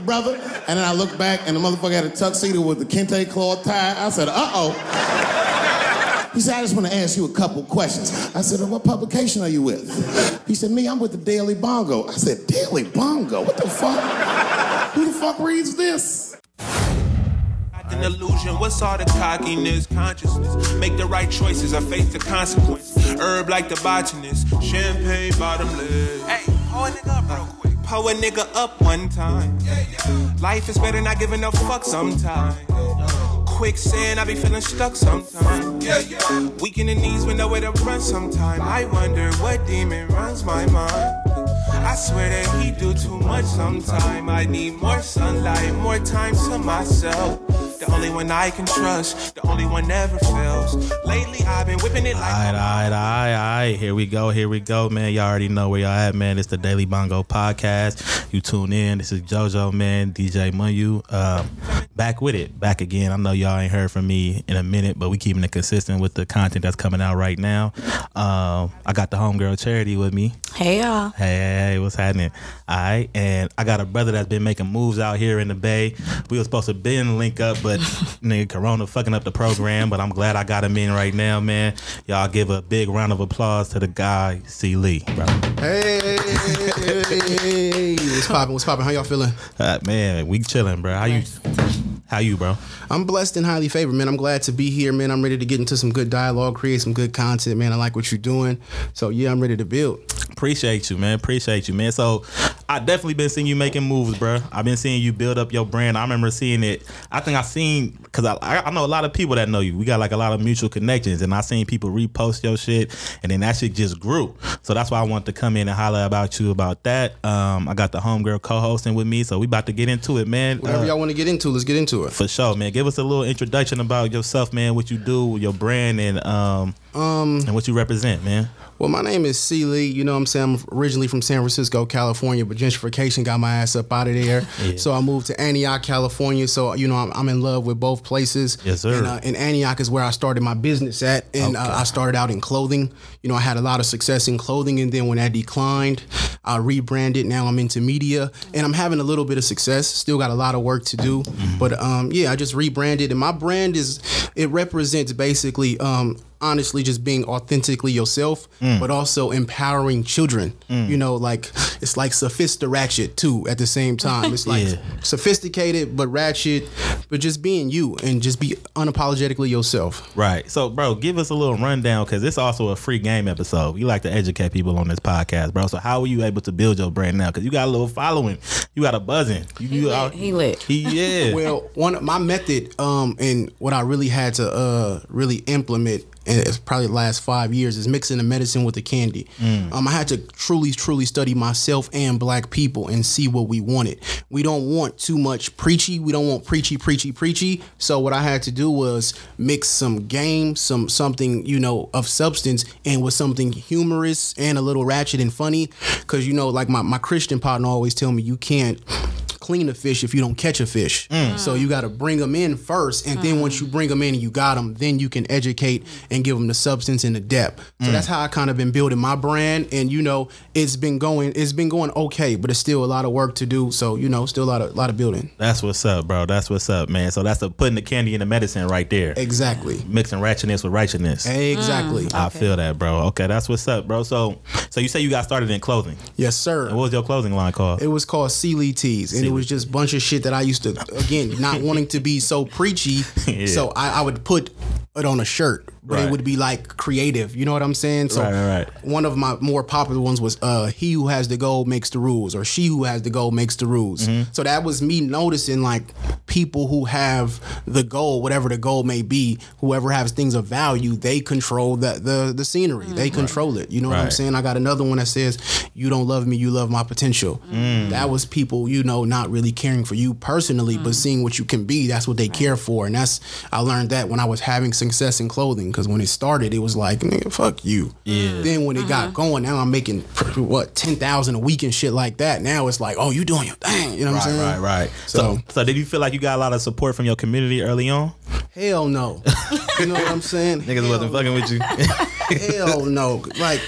look, brother. And then I looked back, and the motherfucker had a tuxedo with the kente cloth tie. I said, uh oh. He said, I just want to ask you a couple questions. I said, what publication are you with? He said, me, I'm with the Daily Bongo. I said, Daily Bongo? What the fuck? Who the fuck reads this? An illusion, what's all the cockiness? Consciousness, make the right choices or face the consequence. Herb like the botanist, champagne bottomless. Hey, pull a nigga up real quick. Pull a nigga up one time. Life is better not giving a fuck sometimes. Quicksand, I be feeling stuck sometimes. Weak in the knees with nowhere to run sometimes. I wonder what demon runs my mind. I swear that he do too much sometimes. I need more sunlight, more time to myself. The only one I can trust, the only one never fails. Lately I've been whipping it like. All right, all right, all right, all right. Here we go, here we go, man. Y'all already know where y'all at, man. It's the Daily Bongo Podcast. You tune in. This is JoJo, man. DJ Munyu. Um, back with it, back again. I know y'all ain't heard from me in a minute, but we keeping it consistent with the content that's coming out right now. Um, I got the homegirl Charity with me. Hey y'all. Hey, hey, hey, what's happening? All right, and I got a brother that's been making moves out here in the Bay. We were supposed to been link up, but nigga, Corona fucking up the program. But I'm glad I got him in right now, man. Y'all give a big round of applause to the guy, C. Lee, bro. Hey, what's popping? What's popping? How y'all feeling? Uh, man, we chilling, bro. How you? How you, bro? I'm blessed and highly favored, man. I'm glad to be here, man. I'm ready to get into some good dialogue, create some good content, man. I like what you're doing. So yeah, I'm ready to build. Appreciate you, man. Appreciate you, man. So I definitely been seeing you making moves, bro. I've been seeing you build up your brand. I remember seeing it. I think I seen because I I know a lot of people that know you. We got like a lot of mutual connections, and I seen people repost your shit, and then that shit just grew. So that's why I want to come in and holler about you about that. Um, I got the homegirl co-hosting with me, so we about to get into it, man. Whatever Uh, y'all want to get into, let's get into it. For sure, man. Give us a little introduction about yourself, man. What you do, your brand, and um, um, and what you represent, man. Well, my name is C. Lee. You know what I'm saying? I'm originally from San Francisco, California, but gentrification got my ass up out of there. Yeah. So I moved to Antioch, California. So, you know, I'm, I'm in love with both places. Yes, sir. And, uh, and Antioch is where I started my business at. And uh, I started out in clothing. You know, I had a lot of success in clothing. And then when that declined, I rebranded. Now I'm into media and I'm having a little bit of success. Still got a lot of work to do. Mm-hmm. But um, yeah, I just rebranded. And my brand is, it represents basically, um, honestly just being authentically yourself, Mm. but also empowering children. You know, like it's like sophisticated ratchet too at the same time. It's like Yeah. sophisticated but ratchet, but just being you and just be unapologetically yourself. Right. So, bro, give us a little rundown because it's also a free game episode. We like to educate people on this podcast, bro. So, how were you able to build your brand now? Because you got a little following, you got a buzzing. You, you lit. out- He lit. He, yeah. Well, one of my method, um, and what I really had to uh really implement and it's probably the last five years is mixing the medicine with the candy. Um, I had to truly, truly study myself and black people and see what we wanted. We don't want too much preachy. We don't want preachy, preachy, preachy. So what I had to do was mix some game, some something you know of substance, and with something humorous and a little ratchet and funny. Cause you know, like my my Christian partner always tell me, you can't clean a fish if you don't catch a fish. Mm. So you got to bring them in first, and then once you mm. bring them in and you got them, then you can educate and give them the substance and the depth. So mm. that's how I kind of been building my brand, and you know it's been going, it's been going okay, but it's still a lot of work to do. So you know, still a lot of lot of building. That's what's up, bro. That's what's up, man. So, that's the putting the candy in the medicine right there. Exactly. Mixing ratchetness with righteousness. Exactly. I feel that, bro. Okay, that's what's up, bro. So, so you say you got started in clothing. Yes, sir. What was your clothing line called? It was called C. Lee Tees, and it was just a bunch of shit that I used to, again, not wanting to be so preachy. Yeah. So I, I would put it on a shirt, but Right. it would be like creative. You know what I'm saying? So Right, right, right. one of my more popular ones was uh, "He who has the gold makes the rules," or "She who has the gold makes the rules." Mm-hmm. So that was me noticing like people who have the goal, whatever the goal may be, whoever has things of value, they control the the, the scenery. They control it. You know what I'm saying? I got another one that says, "You don't love me, you love my potential." Mm. That was people, you know, not really caring for you personally, but seeing what you can be. That's what they care for, and that's I learned that when I was having success in clothing. Because when it started, it was like, "Nigga, fuck you." Yeah. Then when it got uh-huh. going, now I'm making what ten thousand a week and shit like that. Now it's like, "Oh, you doing your thing." You know what I'm saying? right, right. So, So- so did you feel like you got a lot of support from your community early on? Hell no. you know what I'm saying? Niggas wasn't fucking with you. Hell no. Like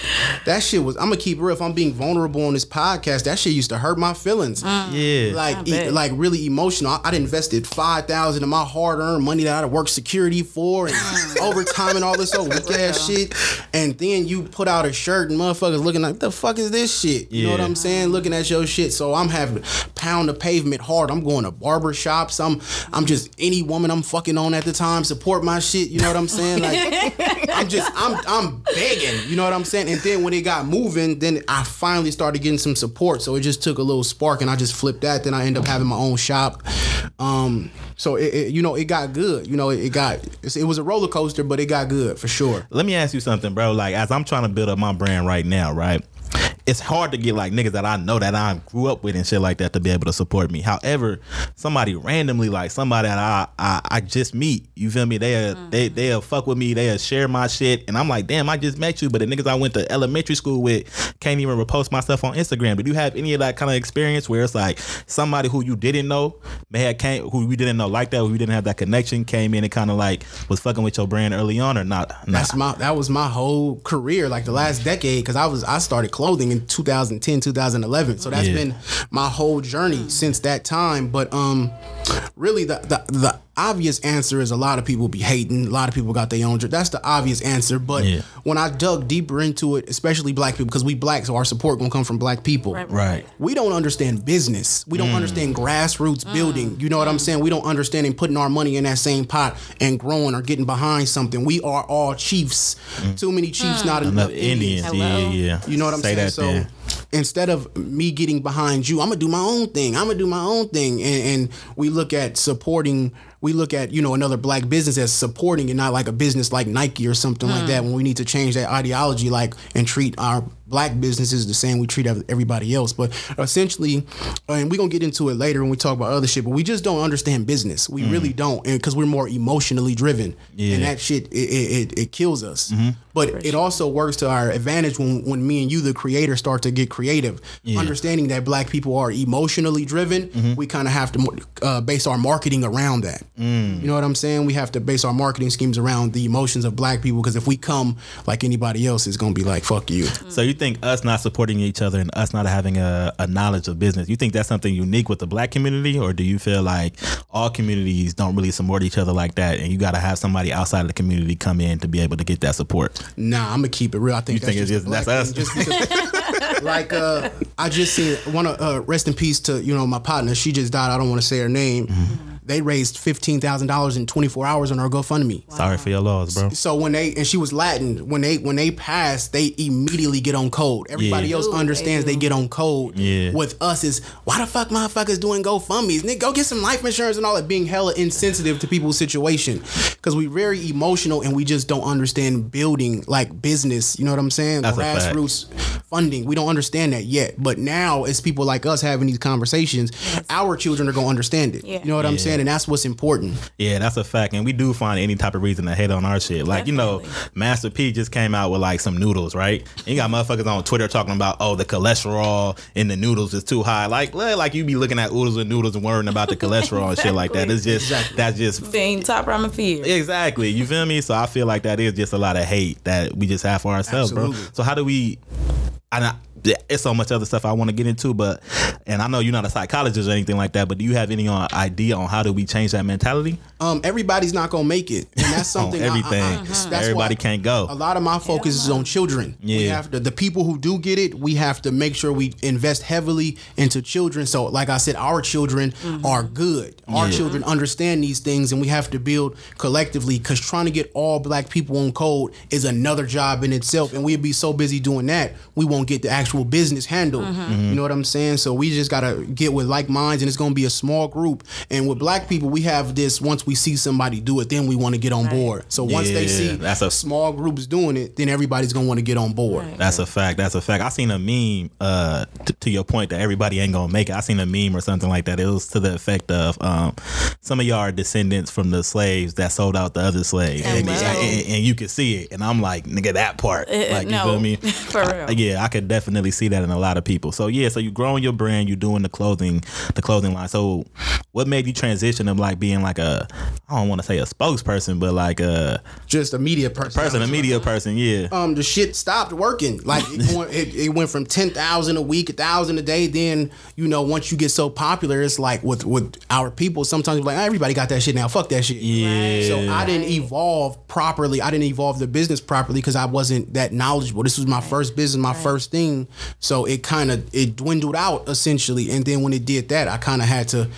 that shit was I'm gonna keep it real. If I'm being vulnerable on this podcast, that shit used to hurt my feelings. Mm. Yeah. Like I e- bet. like really emotional. I, I'd invested five thousand of my hard earned money that I'd worked security for and overtime and all this old weak ass shit. And then you put out a shirt and motherfuckers looking like the fuck is this shit? You know what I'm saying? Looking at your shit. So I'm having pound the pavement hard. I'm going to barber shops. I'm I'm just any woman I'm fucking on at the time support my shit. You know what I'm saying? Like I'm just I'm I'm begging, you know what I'm saying? And then when it got moving, then I finally started getting some support. So it just took a little spark and I just flipped that. Then I end up having my own shop. Um so it, it- you know it got good. You know it, it got it was a roller coaster, but it got good for sure. Let me ask you something, bro. Like, as I'm trying to build up my brand right now, right? It's hard to get like niggas that I know that I grew up with and shit like that to be able to support me. However, somebody randomly, like somebody that I I, I just meet, you feel me? They they they'll fuck with me, they'll share my shit, and I'm like, damn, I just met you, but the niggas I went to elementary school with can't even repost myself on Instagram. Did you have any of that kind of experience where it's like somebody who you didn't know may have came who you didn't know like that, who you didn't have that connection, came in and kind of like was fucking with your brand early on or not? Nah. That's my that was my whole career, like the last decade, because I was I started clothing in 2010, 2011. So that's Yeah. been my whole journey since that time. But um, really the the the obvious answer is a lot of people be hating. A lot of people got their own. That's the obvious answer. But Yeah. when I dug deeper into it, especially black people, because we black, so our support gonna come from black people. Right. Right. We don't understand business. We don't mm. understand grassroots mm. building. You know what I'm mm. saying? We don't understand and putting our money in that same pot and growing or getting behind something. We are all chiefs. Too many chiefs, not enough Enough Indians. Indians. Yeah, yeah, yeah. You know what I'm Say saying? That so then. Instead of me getting behind you, I'm gonna do my own thing. I'm gonna do my own thing. And, and we look at supporting. We look at you know another black business as supporting and not like a business like Nike or something like that. When we need to change that ideology, like and treat our black businesses the same we treat everybody else. But essentially, and we're gonna get into it later when we talk about other shit. But we just don't understand business. We really don't, and because we're more emotionally driven, Mm. Yeah. Mm-hmm. and that shit it it, it, kills us. But it also works to our advantage when when me and you, the creator, start to get creative. Understanding that black people are emotionally driven, Mm-hmm. we kind of have to uh, base our marketing around that. Mm. You know what I'm saying? We have to base our marketing schemes around the emotions of black people because if we come like anybody else, it's gonna be like fuck you. So you think us not supporting each other and us not having a, a knowledge of business, you think that's something unique with the black community, or do you feel like all communities don't really support each other like that, and you got to have somebody outside of the community come in to be able to get that support? Nah, I'm gonna keep it real. I think You that's think it's just a just- that's us? Just because, like, uh, I just seen one of uh, rest in peace to you know my partner. She just died. I don't want to say her name. Mm-hmm. They raised fifteen thousand dollars in 24 hours on our GoFundMe. Sorry for your loss, bro. So when they and she was Latin, when they when they pass, they immediately get on code. Everybody Yeah. else Ooh, understands they, do. get on code. Yeah. With us is why the fuck motherfuckers doing GoFundMe's? Nigga, go get some life insurance and all that. Being hella insensitive to people's situation because we very emotional and we just don't understand building like business. You know what I'm saying? That's a fact. Grassroots funding. We don't understand that yet. But now, as people like us having these conversations, our children are gonna understand it. Yeah. You know what I'm saying? And that's what's important. Yeah, that's a fact, and we do find any type of reason to hate on our shit. Like you know, Master P just came out with like some noodles, right? And you got motherfuckers on Twitter talking about oh the cholesterol in the noodles is too high. Like li- like you be looking at oodles and noodles and worrying about the cholesterol and shit like that. It's just that's just Being top ramen fear. Exactly. You feel me? So I feel like that is just a lot of hate that we just have for ourselves, bro. So how do we? And I, yeah, it's so much other stuff I want to get into, but and I know you're not a psychologist or anything like that, but do you have any uh, idea on how do we change that mentality? um, everybody's not gonna make it, and that's On something. I- I- everything. I- that's Everybody can't go. A lot of my focus is on children. we Yeah. have to. The people who do get it, we have to make sure we invest heavily into children. So, like I said, our children are good. Our Yeah. children understand these things, and we have to build collectively. Because trying to get all black people on code is another job in itself, and we'd be so busy doing that, we won't get the actual business handled. You know what I'm saying? So we just gotta get with like minds, and it's gonna be a small group. And with black people, we have this. Once we see somebody do it, then we want to get on board. So once they see that's a- small groups doing it, then everybody's gonna want to get on board. Right. That's a fact. That's a fact. I seen a meme. Uh, t- to your point that everybody ain't gonna make it. I seen a meme or something like that. It was to the effect of um, some of y'all are descendants from the slaves that sold out the other slaves, and, Hello. and, and you can see it. And I'm like, nigga, that part. Like, you no, feel me? for real. I- yeah, I could definitely see that in a lot of people. So yeah, so you're growing your brand, you're doing the clothing, the clothing line. So what made you transition of like being like a, I don't want to say a spokesperson, but like a just a media person. person, a media person. Yeah. um, the shit stopped working. Like it, went- it, it went from ten thousand a week, a thousand a day. Then you know, once you get so popular, it's like with with our people. Sometimes you're like "Ah, everybody got that shit now. Fuck that shit. Yeah. So I didn't evolve properly. I didn't evolve the business properly because I wasn't that knowledgeable. This was my first business, my first thing. So it kind of it dwindled out essentially. And then when it did that, I kind of had to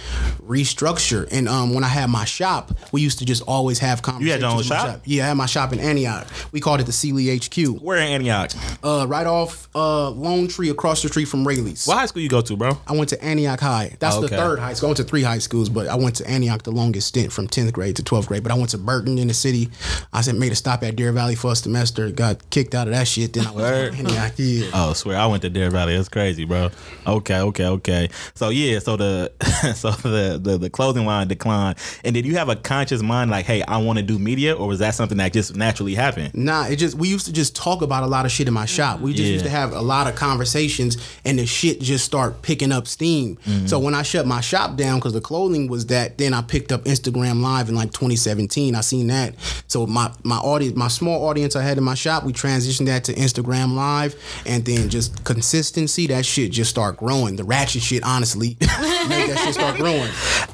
restructure. And um, when I had my shop, we used to just always have conversations. You had your own my shop? Yeah, I had my shop in Antioch. We called it the C. Lee HQ. Where in Antioch? Uh, right off uh, Lone Tree across the street from Raley's. What high school you go to, bro? I went to Antioch High. That's Okay. the third high school. I went to three high schools, but I went to Antioch the longest stint from 10th grade to 12th grade. But I went to Burton in the city. I said made a stop at Deer Valley for a semester. Got kicked out of that shit. Then I to Antioch. Yeah. Oh, swear I went to Deer Valley. That's crazy, bro. Okay, okay, okay. So yeah, so the so the the, the clothing line declined. And did you have a conscious mind like, hey, I want to do media, or was that something that just naturally happened? Nah, it just we used to just talk about a lot of shit in my shop. We just Yeah. used to have a lot of conversations, and the shit just start picking up steam. Mm-hmm. So when I shut my shop down because the clothing was that, then I picked up Instagram Live in like 2017. I seen that. So my my audience, my small audience I had in my shop, we transitioned that to Instagram Live, and then just consistency. That shit just start growing. The ratchet shit, honestly, made that shit start growing.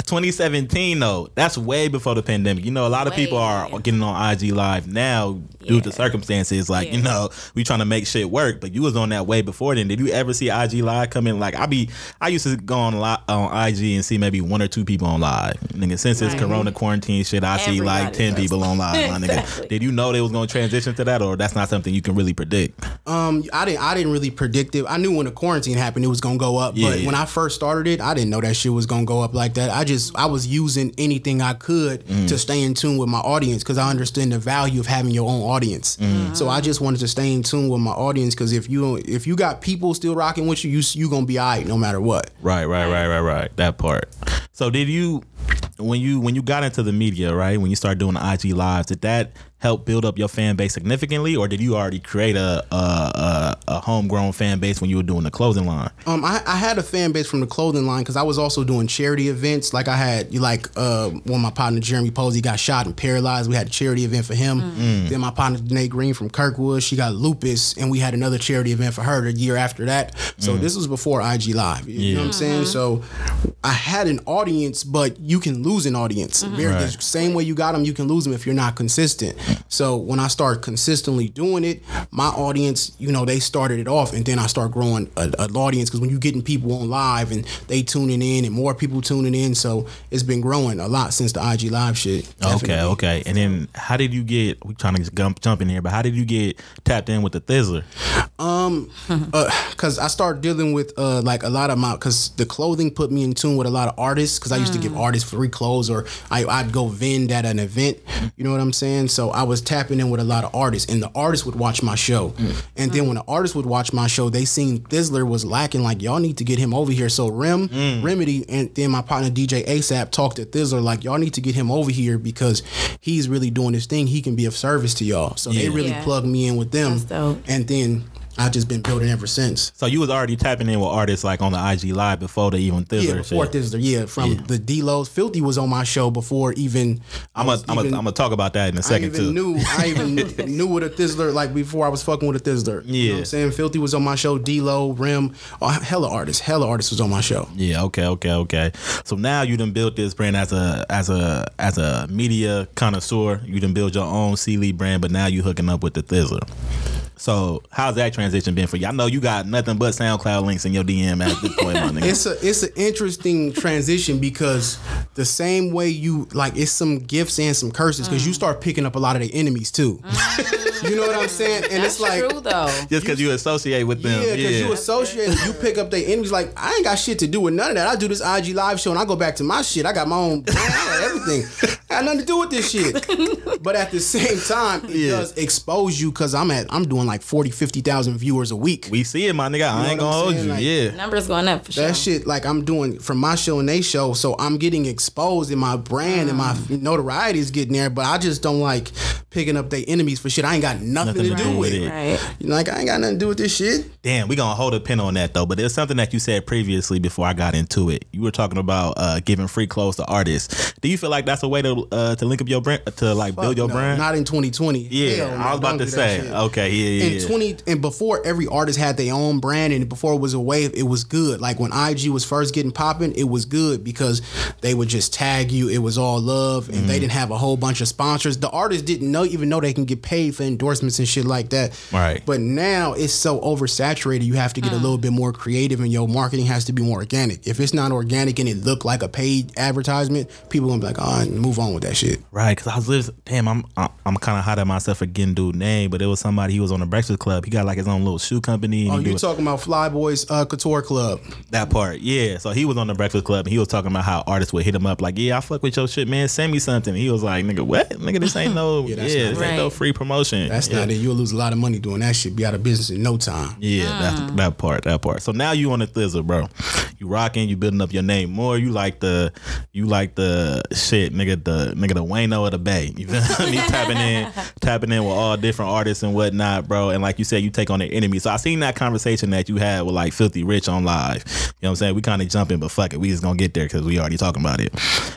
2017 though, that's way before the pandemic. You know, a lot of people are Way. getting on IG live now due to circumstances. Like, you know, we trying to make shit work, but you was on that way before then. Did you ever see IG live come in? Like, I be, I used to go on li- on IG and see maybe one or two people on live. Nigga, since it's Right. Corona quarantine shit, I see like ten does. people on live. My nigga, Exactly. did you know they was gonna transition to that, or that's not something you can really predict? Um, I didn't. I didn't really predict it. I knew when the quarantine happened, it was gonna go up. Yeah, but yeah. when I first started it, I didn't know that shit was gonna go up like that. I just I was using anything I could Mm. to stay in tune with my audience because I understand the value of having your own audience. Mm. So I just wanted to stay in tune with my audience because if you if you got people still rocking with you, you you gonna be alright no matter what. Right, right, right, right, right. That part. So did you when you when you got into the media, right? When you started doing the IG lives, did that help build up your fan base significantly, or did you already create a a, a, a homegrown fan base when you were doing the clothing line? Um, I, I had a fan base from the clothing line because I was also doing charity events. Like I had, like, uh, when my partner Jeremy Posey got shot and paralyzed, we had a charity event for him. Then my partner Danae Green from Kirkwood, she got lupus, and we had another charity event for her the year after that. So this was before IG Live. You know what I'm saying? So I had an audience, but you can lose an audience. Very Right. the same way you got them, you can lose them if you're not consistent. So when I start consistently doing it, my audience, you know, they started it off, and then I start growing a- an audience because when you're getting people on live and they tuning in and more people tuning in, so it's been growing a lot since the IG live shit. Okay, Definitely. okay. And then how did you get? We trying to jump jump in here, but how did you get tapped in with the Thizzler? Um, because I started dealing with uh, like a lot of my because the clothing put me in tune with a lot of artists because I used to give artists free clothes or I, I'd go vend at an event. You know what I'm saying? So I was tapping in with a lot of artists, and the artists would watch my show. Mm. And then when the artists would watch my show, they seen Thizzler was lacking. Like y'all need to get him over here. So Rem, mm. Remedy, and then my partner DJ ASAP talked to Thizzler like y'all need to get him over here because he's really doing his thing. He can be of service to y'all. So they really Yeah. plugged me in with them. That's dope. And then I've just been building ever since. So you was already tapping in with artists like on the IG live before they even Thizzler. Yeah, before shit. Thizzler. Yeah, from Yeah. the D-Los. Filthy was on my show before even. I'm gonna was I'm even- I'm gonna talk about that in a second I even too. knew I even knew, what a Thizzler like before I was fucking with a Thizzler. You know Yeah. what I'm saying? Filthy was on my show, D-Lo, Rim, oh, hella artists. Hella artists was on my show. Yeah, okay, okay, okay. So now you done built this brand as a as a as a media connoisseur. You done build your own C Lee brand, but now you hooking up with the Thizzler. So how's that transition been for you? I know you got nothing but SoundCloud links in your DM at this point, my nigga. It's a it's an interesting transition because the same way you like it's some gifts and some curses because Mm. you start picking up a lot of the enemies too. you know what I'm saying? And That's it's like true though. Just because you associate with them. Yeah, Yeah, because you associate, you pick up their enemies. Like I ain't got shit to do with none of that. I do this IG live show and I go back to my shit. I got my own brand, I got everything. I got nothing to do with this shit. But at the same time, it Yeah. does expose you because I'm at I'm doing like 40, 50,000 viewers a week. we see it, my nigga. I ain't gonna hold you. Like- yeah. Numbers going up for sure. that shit like I'm doing from my show and they show, so I'm getting exposed and my brand and my Mm. notoriety is getting there. But I just don't like picking up their enemies for shit I ain't got nothing, Nothing to do with. it. Right. You know, like I ain't got nothing to do with this shit. Damn, we gonna hold a pin on that though. But there's something that you said previously before I got into it. You were talking about uh, giving free clothes to artists. Do you feel like that's a way to uh, to link up your brand to like build your No, brand? Not in 2020. yeah, Hell no, I was about to say. Okay, yeah, yeah. in 20 and before every artist had their own brand and before it was a wave it was good like when ig was first getting popping it was good because they would just tag you it was all love and Mm-hmm. they didn't have a whole bunch of sponsors the artists didn't know even know they can get paid for endorsements and shit like that Right. but now it's so oversaturated you have to get a little bit more creative and your marketing has to be more organic if it's not organic and it look like a paid advertisement people gonna be like oh move on with that shit Right, because I was listening. Damn, I'm I'm, I'm kind of hot at myself for getting dude name, but it was somebody. He was on the Breakfast Club. He got like his own little shoe company. And oh he you talking about flyboys uh couture club that part, yeah. So he was on the Breakfast Club. and He was talking about how artists would hit him up like, "Yeah, I fuck with your shit, man. Send me something." He was like, "Nigga, what? Nigga, this ain't no, yeah, Yeah, that's this not ain't no free promotion." That's yeah. not it. You'll lose a lot of money doing that shit. Be out of business in no time. Yeah, that's that part, that part. So now you on the thizzle, bro. You rocking, you building up your name more. You like the, you like the shit, nigga, the nigga, the Wayno of the Bay. You feel me? tapping in, tapping in with all different artists and whatnot, bro. And like you said, you take on the enemy. So I seen that conversation that you had with like Filthy Rich on live. You know what I'm saying? We kind of jumping, but fuck it, we just gonna get there because we already talking about it.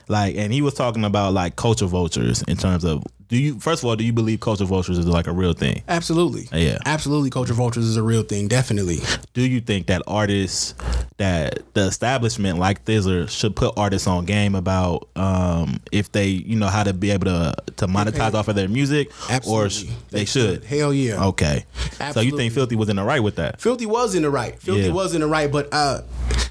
Like, and he was talking about like culture vultures in terms of. Do you first of all do you believe culture vultures is like a real thing? Absolutely. Yeah. Absolutely. Culture vultures is a real thing. Definitely. do you think that artists that the establishment like Thizzler should put artists on game about um, if they you know how to be able to to monetize off of their music or Absolutely. sh- they should Hell yeah. okay so you think Filthy was in the right with that Filthy was in the right. Filthy Yeah. was in the right, but uh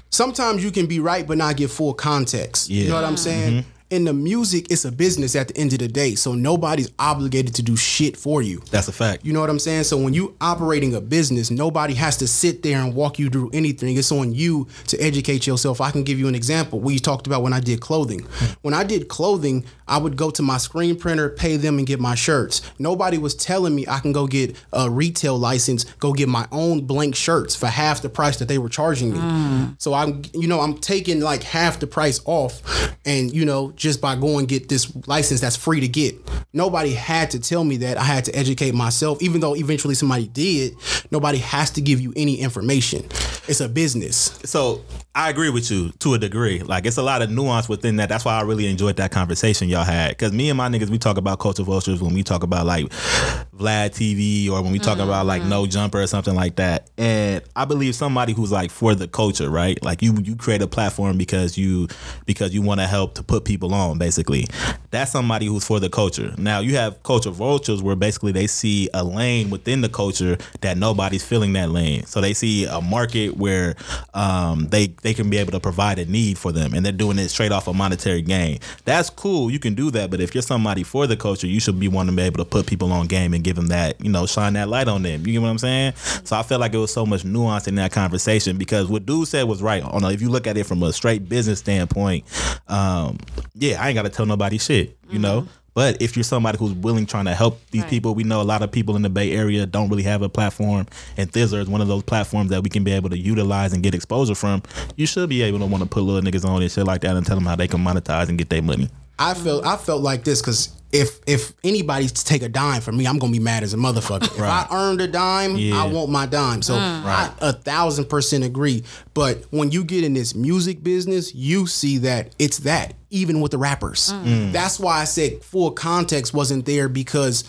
sometimes you can be right but not give full context. You Yeah. Mm-hmm. know what I'm saying? In the music, it's a business at the end of the day. So nobody's obligated to do shit for you. that's a fact You know what I'm saying? So when you operating a business, nobody has to sit there and walk you through anything. It's on you to educate yourself. I can give you an example. We talked about when I did clothing. Hmm. When I did clothing, I would go to my screen printer, pay them, and get my shirts. Nobody was telling me I can go get a retail license, go get my own blank shirts for half the price that they were charging me. Hmm. So I'm, you know, I'm taking like half the price off, and you know, just by going get this license that's free to get. Nobody had to tell me that. I had to educate myself, even though eventually somebody did. Nobody has to give you any information. It's a business. So I agree with you to a degree. Like it's a lot of nuance within that. That's why I really enjoyed that conversation y'all had. Because me and my niggas, we talk about culture vultures when we talk about like Vlad TV or when we talk about like No Jumper or something like that. And I believe somebody who's like for the culture, right? Like you you create a platform because you because you want to help to put people on, basically. That's somebody who's for the culture. Now you have culture vultures where basically they see a lane within the culture that nobody's filling that lane. So they see a market where um, they they can be able to provide a need for them, and they're doing it straight off a monetary gain. That's cool. You can do that, but if you're somebody for the culture, you should be wanting to be able to put people on game and give them that, you know, shine that light on them. You get what I'm saying? So I felt like it was so much nuance in that conversation because what dude said was right. On if you look at it from a straight business standpoint, um, yeah, I ain't got to tell nobody shit, you know. But if you're somebody who's willing trying to help these Right. people, we know a lot of people in the Bay Area don't really have a platform, and Thizzler is one of those platforms that we can be able to utilize and get exposure from. You should be able to want to put little niggas on and shit like that and tell them how they can monetize and get their money. I felt I felt like this because if if anybody's to take a dime from me, I'm gonna be mad as a motherfucker. If I earned a dime, Yeah. I want my dime. So mm. I a thousand percent agree. But when you get in this music business, you see that it's that. Even with the rappers, mm. Mm. that's why I said full context wasn't there because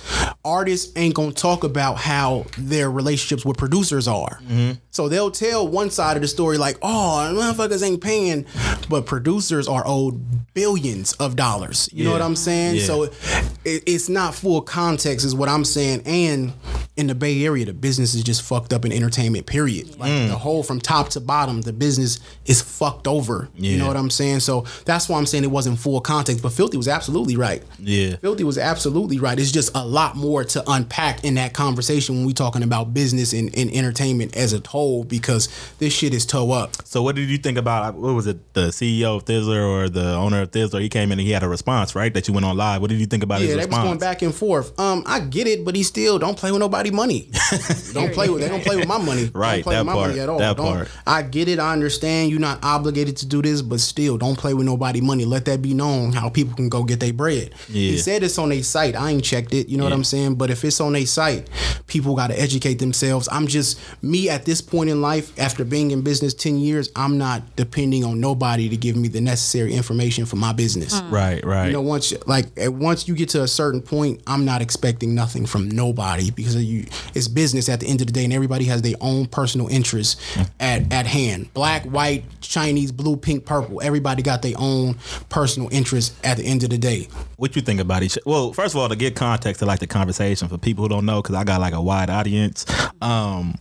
artists ain't gonna talk about how their relationships with producers are. Mm-hmm. So they'll tell one side of the story like, "Oh, motherfuckers ain't paying," but producers are owed billions of dollars. You know what I'm saying? Yeah. So it, it's not full context, is what I'm saying. And in the Bay Area, the business is just fucked up in entertainment. Period. Like Mm. the whole from top to bottom, the business is fucked over. You know what I'm saying? So that's why I'm saying it wasn't full context. But Filthy was absolutely right. Yeah. Filthy was absolutely right. It's just a lot more to unpack in that conversation when we talking about business and, and entertainment as a whole because this shit is toe up. So what did you think about what was it, the CEO of Thizzler or the owner of Thizzler? He came in and he had a response, right? That you went on live. What did you think about Yeah, his they was response? going back and forth. Um, I get it, but he still don't play with nobody money. don't play with they don't play with my money. Right, don't play that with my part, money at all. that Don't- part. I get it. I understand you're not obligated to do this, but still, don't play with nobody money. Let that be known how people can go get their bread. Yeah. He said it's on a site. I ain't checked it. You know what I'm saying? But if it's on a site, people got to educate themselves. I'm just me at this point in life. After being in business ten years, I'm not depending on nobody to give me the necessary information for my business. Right, right. You know, once like eh, once you get to a certain point, I'm not expecting nothing from nobody because you it's business at the end of the day, and everybody has their own personal interests at at hand. Black, white, Chinese, blue, pink, purple. Everybody got their own personal interests at the end of the day. What you think about each? Well, first of all, to get context to like the conversation for people who don't know, because I got like a wide audience. Um,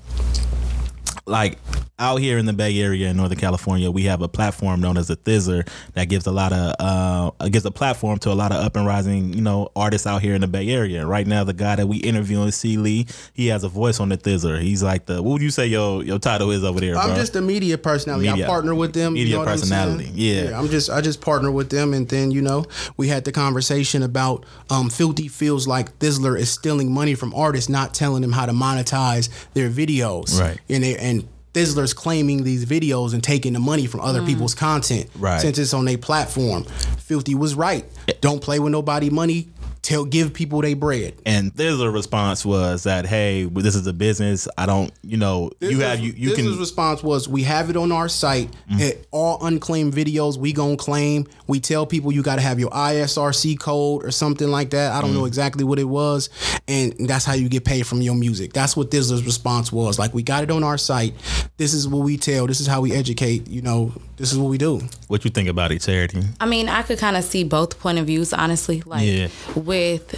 like out here in the Bay Area in Northern California, we have a platform known as the Thizzler that gives a lot of uh gives a platform to a lot of up and rising, you know, artists out here in the Bay Area. Right now, the guy that we interviewing, C. Lee, he has a voice on the Thizzler. He's like the what would you say your your title is over there, I'm bro? just a media personality. Media- I partner with them. media you know what I'm personality, yeah. I'm just I just partner with them, and then you know we had the conversation about um, Filthy feels like Thizzler is stealing money from artists, not telling them how to monetize their videos. Right. And they, and Thizzler's claiming these videos and taking the money from other mm. people's content. Right. Since it's on their platform, Filthy was right. Don't play with nobody money. Tell give people their bread. and Thizzler response was that, hey, this is a business. I don't, you know, you have you you this can. response was we have it on our site mm-hmm. It- all unclaimed videos we gonna claim we tell people you got to have your isrc code or something like that i don't mm-hmm. know exactly what it was and that's how you get paid from your music that's what Thizzler's response was like we got it on our site this is what we tell this is how we educate you know this is what we do what you think about it, Charity? I mean, I could kind of see both point of views, honestly. Like Yeah. with With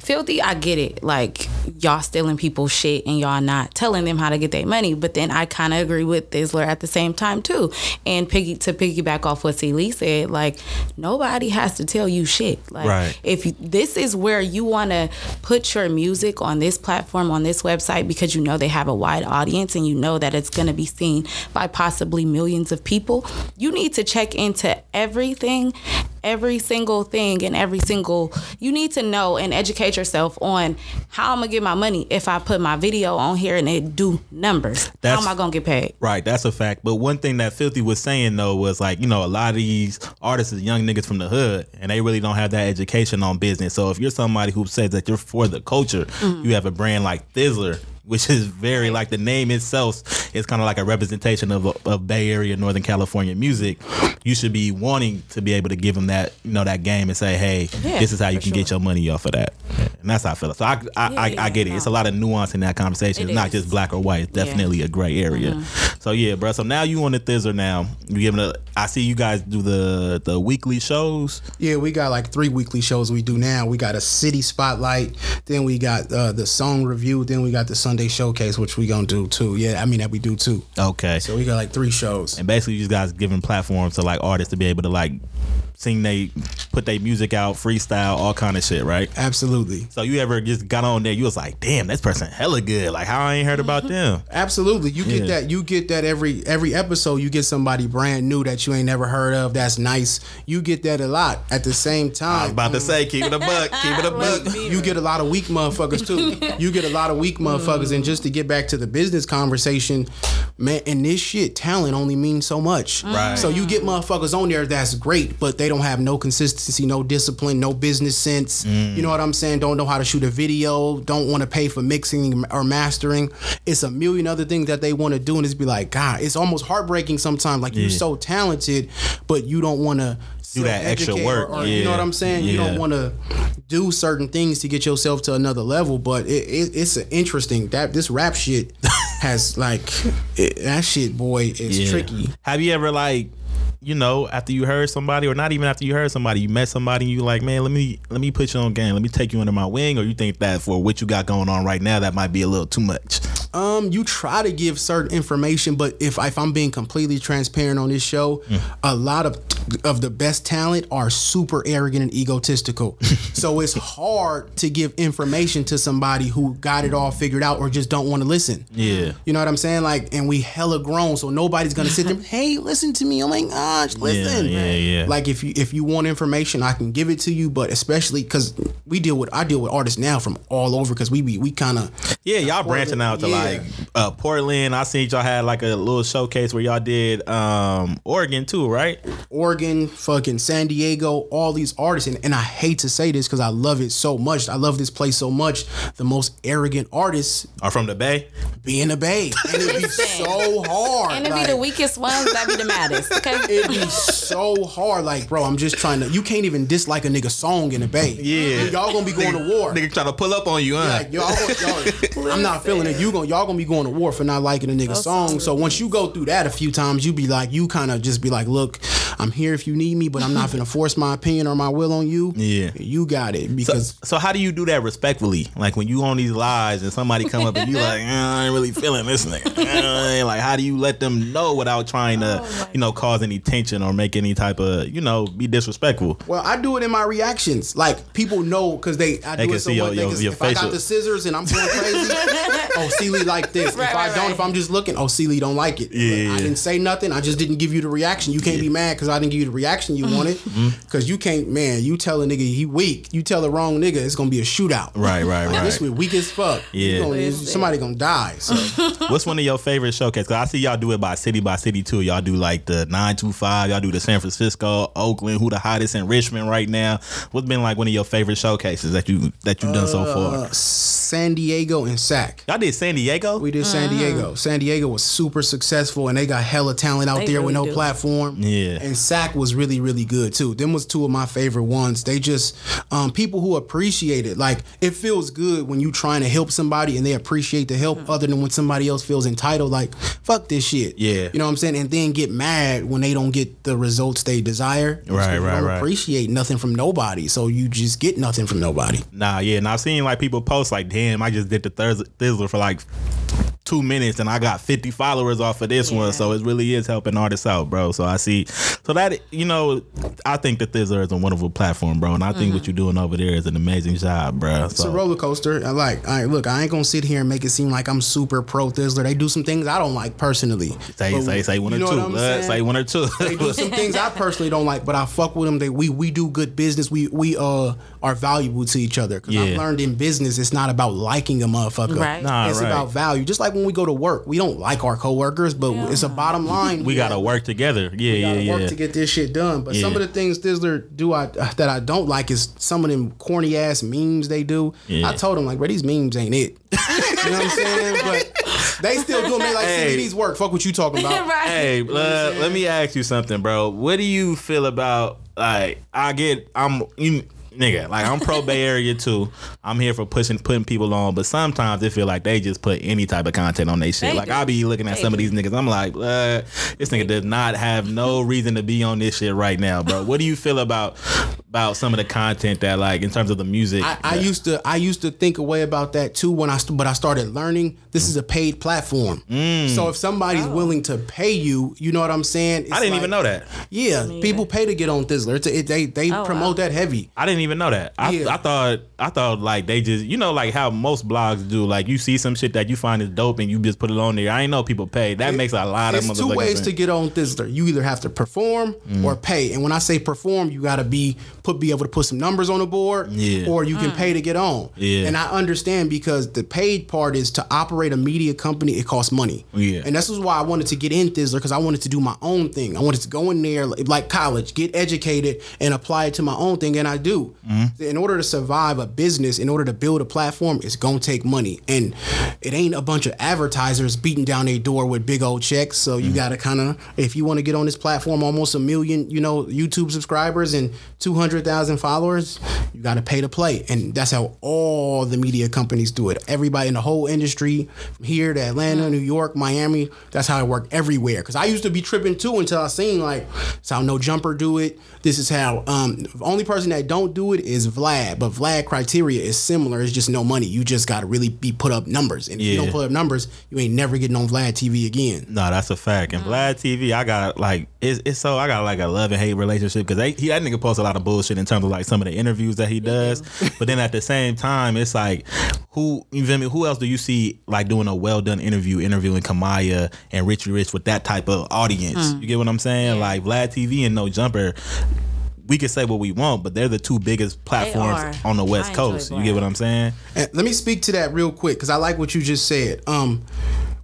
filthy, I get it. Like y'all stealing people's shit and y'all not telling them how to get their money. But then I kind of agree with Thizzler at the same time too. And piggy to piggyback off what C. Lee said, like nobody has to tell you shit. Like Right. if you, this is where you want to put your music on this platform on this website because you know they have a wide audience and you know that it's going to be seen by possibly millions of people you need to check into everything every single thing and every single you need to know and educate yourself on how i'm gonna get my money if i put my video on here and it do numbers That's- how am i gonna get paid Right, that's a fact. But one thing that Filthy was saying though was like, you know, a lot of these artists is young niggas from the hood and they really don't have that education on business. So if you're somebody who says that you're for the culture, Mm-hmm. you have a brand like Thizzler, which is very like the name itself is kind of like a representation of, of Bay Area, Northern California music. You should be wanting to be able to give them that, you know, that game and say, hey, Yeah, this is how you for can get your money off of that. And that's how I feel. So I, I, Yeah, I, yeah, I get it. no. It's a lot of nuance in that conversation. It it's not is. just black or white. It's Yeah. definitely a gray area. So yeah, bro. So now you on the Thizzler now. You giving a I see you guys do the the weekly shows. Yeah, we got like three weekly shows we do now. We got a city spotlight, then we got uh, the song review, then we got the Sunday showcase, which we gonna do too. Yeah, I mean that we do too. Okay. So we got like three shows. and basically you guys giving platforms to like artists to be able to like sing they put their music out, freestyle, all kind of shit, right? Absolutely, So you ever just got on there, you was like, damn, this person hella good. Like how I ain't heard about mm-hmm. them. absolutely. You get Yeah. that. You get that every every episode. You get somebody brand new that you ain't never heard of. That's nice. You get that a lot. At the same I was time, about to say, keep it a buck, keep it a buck. you get a lot of weak motherfuckers too. you get a lot of weak mm. motherfuckers. And just to get back to the business conversation, man, and this shit, talent only means so much. Right. So you get motherfuckers on there that's great, but they don't have no consistency, no discipline, no business sense. You know what I'm saying? Don't know how to shoot a video, don't want to pay for mixing or mastering. It's a million other things that they want to do, and it's be like, God, it's almost heartbreaking sometimes. Like you're so talented, but you don't want to Do that extra work. You know what I'm saying? You don't want to do certain things to get yourself to another level. But it, it, it's an interesting that this rap shit has like it, that shit, boy, is Yeah. tricky. Have you ever like, you know, after you heard somebody, or not even after you heard somebody, you met somebody, and you like, man, let me let me put you on game, let me take you under my wing, or you think that for what you got going on right now, that might be a little too much. Um, you try to give certain information, but if if I'm being completely transparent on this show, a lot of of the best talent are super arrogant and egotistical. so it's hard to give information to somebody who got it all figured out or just don't want to listen. Yeah. You know what I'm saying? Like, and we hella grown, so nobody's gonna sit there. Hey, listen to me. Oh my gosh, listen. yeah, yeah. yeah. Like if you if you want information, I can give it to you. But especially because we deal with I deal with artists now from all over because we be we kind of Yeah, y'all branching out to yeah. like uh, Portland. I seen y'all had like a little showcase where y'all did um, Oregon too, right? Oregon, fucking San Diego, all these artists, and, and I hate to say this because I love it so much. I love this place so much. The most arrogant artists are from the Bay? be in the Bay, and it'd be so hard. And it be like- the weakest ones that'd be the maddest. Okay. It'd be so hard, like, bro. I'm just trying to. You can't even dislike a nigga song in the Bay. Yeah. y'all gonna be going to war. Nigga trying to pull up on you, huh? Like y'all, y'all I'm not feeling it. You gonna y'all gonna be going to war for not liking a nigga song. So once you go through that a few times, you be like, you kind of just be like, look, I'm here if you need me, but I'm not gonna force my opinion or my will on you. Yeah. you got it because so how do you do that respectfully? Like when you on these lives and somebody come up and you like, eh, I ain't really feeling this nigga. Eh, like how do you let them know without trying to, Oh you know, cause any tension or make any type of, you know, be disrespectful? Well, I do it in my reactions. Like people know because they I They do can it so see your- much. They your- can- your if I got the scissors and I'm going crazy, oh C. Lee like this. Right, if I right, don't, right. if I'm just looking, oh C. Lee don't like it. Yeah, I didn't say nothing. I just didn't give you the reaction. You can't be mad because I didn't give you the reaction you wanted. Mm-hmm. Because you can't, man. You tell a nigga he weak. You tell the wrong nigga it's gonna be a shootout. Right, right, Like, This right. we weak as fuck. Yeah. gonna- somebody gonna die. So What's one of your favorite showcases? 'Cause I see y'all do it by city by city too. Y'all do like the nine two five. Y'all do the San Francisco, Oakland. Who the hottest in Richmond right now? What's been like one of your favorite showcases that you that you've done so far? uh, San Diego and Sac. Y'all did San Diego. We did San Diego. San Diego was super successful, and they got hella talent out They there with no do. platform. Yeah. And Sac was really, really good too. Them was two of my favorite ones. They just um, people who appreciate it. Like it feels good when you trying to help somebody and they appreciate the help, other than when somebody else feels entitled. Like fuck this shit. Yeah. You know what I'm saying? And then get mad when they don't get the results they desire. It's 'cause Right, right, don't right. Appreciate nothing from nobody, so you just get nothing from nobody. Nah, yeah, and I've seen like people post like, "Damn, I just did the Thurs- Thizzler for like two minutes and I got 50 followers off of this one." So it really is helping artists out, bro. So I see, so that you know, I think that Thizzler is a wonderful platform, bro, and I think what you're doing over there is an amazing job, bro. It's a roller coaster. I like. I look. I ain't gonna sit here and make it seem like I'm super pro Thizzler. They do some things I don't like personally. say But say say one or two, what I'm blood. saying? say one or two. They do some things I personally don't like, but I fuck with them. They we we do good business. We we uh are valuable to each other. Because Yeah. I've learned in business, it's not about liking a motherfucker. Right. Nah, it's right. about value. Just like when we go to work, we don't like our coworkers, but it's a bottom line. we gotta work together. Yeah, We yeah, gotta yeah. Work to get this shit done. But some of the things Thizzler do I that I don't like is some of them corny ass memes they do. Yeah. I told him like, bro, these memes ain't it. you know what I'm saying? But they still do them. They like, Hey. see, these work. Fuck what you talking about. right. Hey, blood, let me ask you something, bro. What do you feel about like I get I'm you nigga, like I'm pro Bay Area too. I'm here for pushing putting people on, but sometimes it feel like they just put any type of content on their shit. They like do. I be looking at They some of these niggas, I'm like, this nigga does not have no reason to be on this shit right now, bro. What do you feel about about some of the content that like in terms of the music? I, I used to I used to think away about that too when I st- but I started learning this is a paid platform. So if somebody's willing to pay you, you know what I'm saying? It's I didn't like- even know that. Yeah, people pay to get on Thizzler. It's a, it, they they Oh, promote wow. that heavy. I didn't even know that. I, Yeah. I thought I thought like they just you know like how most blogs do. Like you see some shit that you find is dope and you just put it on there. I ain't know people pay. That makes a lot of There's two ways think. to get on Thizzler. You either have to perform Mm. or pay. And when I say perform, you got to be put be able to put some numbers on the board, Yeah. or you can pay to get on. Yeah. And I understand because the paid part is to operate a media company. It costs money. Yeah. And this is why I wanted to get in Thizzler because I wanted to do my own thing. I wanted to go in there like like college, get educated, and apply it to my own thing. And I do. Mm-hmm. In order to survive a business, in order to build a platform, it's gonna take money, and it ain't a bunch of advertisers beating down their door with big old checks. So Mm-hmm. you gotta kind of, if you want to get on this platform, almost a million, you know, YouTube subscribers and 200 hundred thousand followers, you got to pay to play, and that's how all the media companies do it. Everybody in the whole industry, from here to Atlanta, New York, Miami, that's how it worked everywhere. Because I used to be tripping too until I seen like, it's how No Jumper do it. This is how. Um, the only person that don't do it is Vlad, but Vlad criteria is similar. It's just no money. You just got to really be put up numbers, and if you don't put up numbers, you ain't never getting on Vlad TV again. No, that's a fact. And Vlad TV, I got like it's, it's so I got like a love and hate relationship because he that nigga posts a lot of bullshit in terms of like some of the interviews that he does. but then at the same time, it's like who you feel me? Who else do you see like doing a well done interview, interviewing Kamaiyah and Richie Rich with that type of audience? You get what I'm saying? Like Vlad TV and No Jumper. We can say what we want, but they're the two biggest platforms on the West Coast. You get what I'm saying? And let me speak to that real quick because I like what you just said. Um,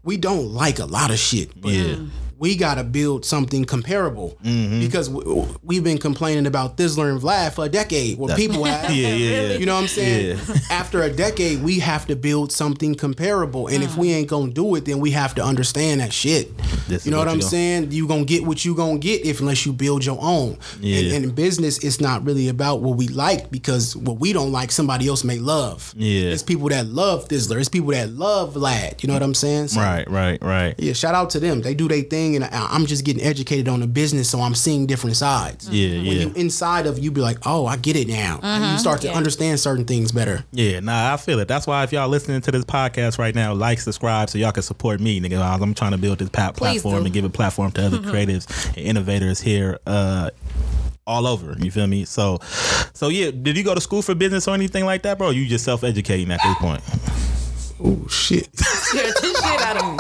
we don't like a lot of shit. But Yeah. We gotta build something comparable mm-hmm. because w- we've been complaining about Thizzler and Vlad for a decade. Well, people have. Yeah, yeah, yeah. You know what I'm saying? After a decade, we have to build something comparable, and if we mm-hmm. ain't gonna do it, then we have to understand that shit. This you know what, what I'm you gon- saying? You gonna get what you gonna get if unless you build your own. Yeah. And, and in business, it's not really about what we like because what we don't like, somebody else may love. Yeah. It's people that love Thizzler. It's people that love Vlad. You know what I'm saying? So, Right, right, right. Yeah, shout out to them. They do their thing, and I, I'm just getting educated on the business, so I'm seeing different sides. Yeah, When yeah. you inside of you, be like, oh, I get it now. And you start to Yeah. understand certain things better. Yeah, nah, I feel it. That's why if y'all listening to this podcast right now, like, subscribe, so y'all can support me, nigga. I'm trying to build this pat- platform do. and give a platform to other creatives and innovators here, uh, all over. You feel me? So, so yeah. Did you go to school for business or anything like that, bro? Or you just self educating at this point? Oh shit. Scared the shit out of me.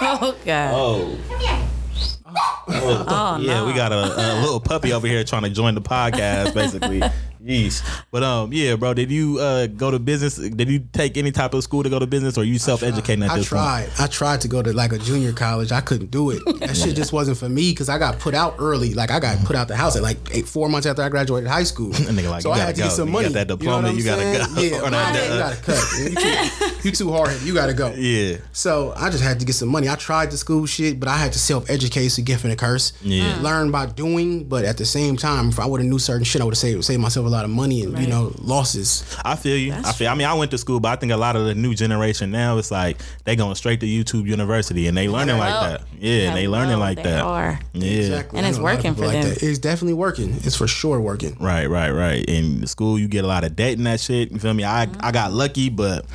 Oh God. Oh. Oh, oh yeah, we got a, a little puppy over here trying to join the podcast, basically. Yeesh. But um, yeah, bro. Did you uh go to business? Did you take any type of school to go to business, or you self educating at I this point? tried. I tried to go to like a junior college. I couldn't do it. That shit just wasn't for me because I got put out early. Like I got put out the house at like eight, four months after I graduated high school. A nigga like, so you I had to go. get some You money. got that know diploma, what I'm you gotta go. Yeah, Or not right, you gotta cut. You too, you too hard. You gotta go. Yeah. So I just had to get some money. I tried the school shit, but I had to self educate. A gift and a curse. Yeah. Learn by doing, but at the same time, if I would have knew certain shit, I would have saved, saved myself a lot of money and you know losses. I feel you. I feel. I mean, I went to school, but I think a lot of the new generation now it's like they going straight to YouTube University and they learning like that. Yeah, and they learning well, like they that. are. Yeah. Exactly. And it's know a lot of working people for them. that. It's definitely working. It's for sure working. Right, right, right. In school, you get a lot of debt and that shit. You feel me? I mm-hmm. I got lucky, but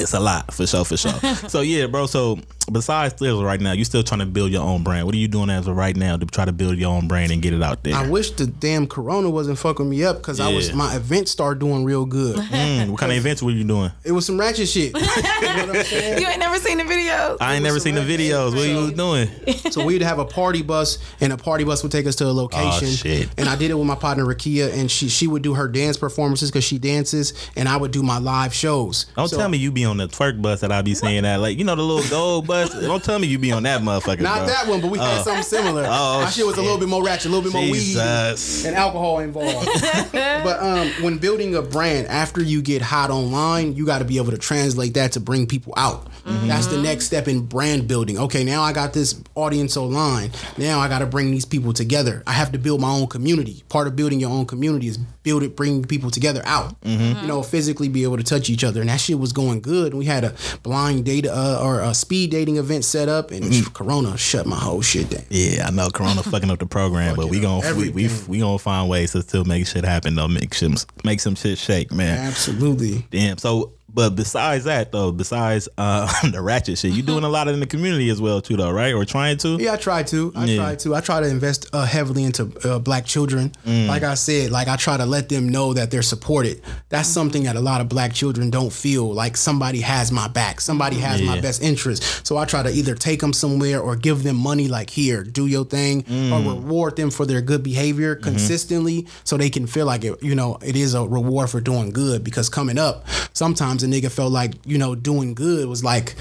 it's a lot for sure, for sure. so yeah, bro. So besides Thizzler right now, you still trying to build your own brand. What are you doing as of right now to try to build your own brand and get it out there? I wish the damn Corona wasn't fucking me up because I was my event started doing real good. Mm, what kind of events were you doing? it was some ratchet shit. You know what I'm saying? You ain't never seen the videos. I ain't never seen the videos. What you was doing? So we'd have a party bus, and a party bus would take us to a location. Oh, shit. And I did it with my partner Rakia, and she she would do her dance performances because she dances, and I would do my live shows. Don't So- tell me you be on the twerk bus that I be seeing that, like you know the little gold bus. Don't tell me you be on that motherfucker. Not bro. that one, but we had uh, something similar. Oh, my shit was a little bit more ratchet, a little bit more weed Jesus. and alcohol involved. but um, when building a brand, after you get hot online, you got to be able to translate that to bring people out. Mm-hmm. That's the next step in brand building. Okay, now I got this audience online. Now I got to bring these people together. I have to build my own community. Part of building your own community is build it, bring people together out. Mm-hmm. You know, physically be able to touch each other, and that shit was going good. We had a blind data uh, or a speed dating event set up, and Corona shut my whole shit down. Yeah, I know Corona fucking up the program, but we gonna we, we we gonna find ways to still make shit happen though. Make some make some shit shake, man. Absolutely. Damn. So, but besides that though, besides uh, the ratchet shit, you doing a lot in the community as well too, though, right? Or trying to? Yeah, I try to. I Yeah. try to. I try to invest uh, heavily into uh, black children. Mm. Like I said, like I try to let them know that they're supported. That's something that a lot of black children don't feel like somebody has my back. Somebody has my best interest. So I try to either take them somewhere or give them money like here, do your thing Mm. or reward them for their good behavior Mm-hmm. consistently so they can feel like it, you know, it is a reward for doing good because coming up, sometimes a nigga felt like, you know, doing good was like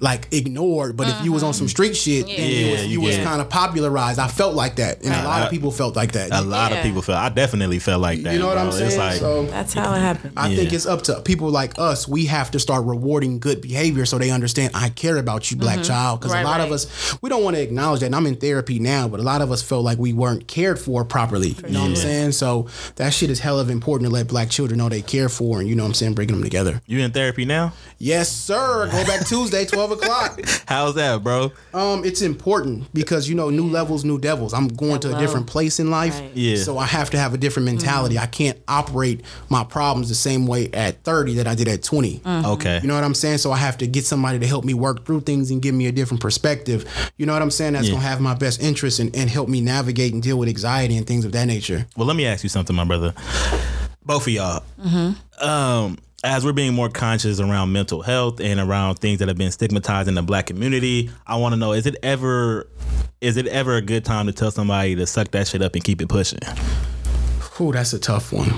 like ignored. But if you was on some uh-huh. street shit, then you Yeah, was, you you was kind of popularized. I felt like that, and a lot of uh, people felt like that. A lot Yeah. of people felt. I definitely felt like that. you know what I'm saying? It's like, so That's how it happened. I think it's up to people like us. We have to start rewarding good behavior so they understand I care about you, black mm-hmm. child. Because Right, a lot of us, we don't want to acknowledge that. And I'm in therapy now, but a lot of us felt like we weren't cared for properly. You know what I'm saying? So that shit is hell of important to let black children know they care for, and you know what I'm saying, bringing them together. you in therapy now? Yes, sir. Go back Tuesday, 12 o'clock. How's that, bro? Um, it's important because you know, new levels, new devils. I'm going to a different place in life, Right. Yeah. So I have to have a different mentality. I can't operate my problems the same way at 30 that I did at 20. Okay. You know what I'm saying? So I have to get somebody to help me work through things and give me a different perspective. You know what I'm saying? That's Yeah. gonna have my best interest and, and help me navigate and deal with anxiety and things of that nature. Well, let me ask you something, my brother. Both of y'all. Um, as we're being more conscious around mental health and around things that have been stigmatized in the black community, I want to know: is it ever, is it ever a good time to tell somebody to suck that shit up and keep it pushing? Whew, that's a tough one.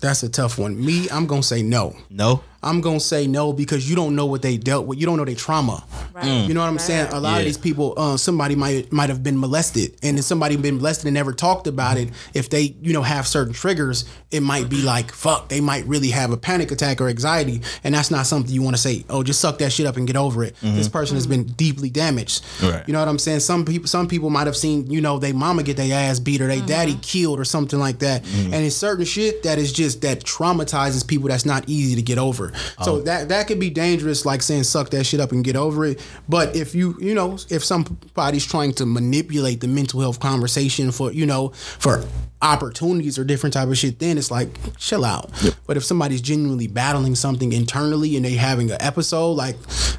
That's a tough one. Me, I'm gonna say no. No. I'm gonna say no because you don't know what they dealt with. You don't know their trauma. Right. Mm. You know what I'm saying? A lot Yeah. of these people, uh, somebody might might have been molested, and if somebody been molested and never talked about it, if they you know have certain triggers, it might be like fuck. They might really have a panic attack or anxiety, and that's not something you want to say. Oh, just suck that shit up and get over it. Mm-hmm. This person has been deeply damaged. Right. You know what I'm saying? Some people, some people might have seen you know they mama get their ass beat or they mm-hmm. daddy killed or something like that, mm-hmm. and it's certain shit that is just that traumatizes people. That's not easy to get over. So oh. that that could be dangerous, like saying suck that shit up and get over it. But if you you know if somebody's trying to manipulate the mental health conversation for you know for opportunities or different type of shit, then it's like chill out. But if somebody's genuinely battling something internally and they having an episode, like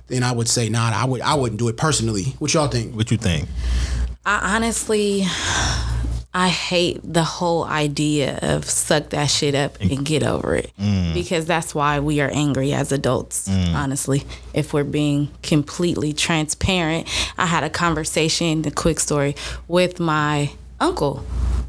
then I would say nah, I would I wouldn't do it personally. What y'all think? What you think? I honestly, I hate the whole idea of suck that shit up and get over it mm. because that's why we are angry as adults. Mm. Honestly, if we're being completely transparent, I had a conversation, the quick story, with my uncle.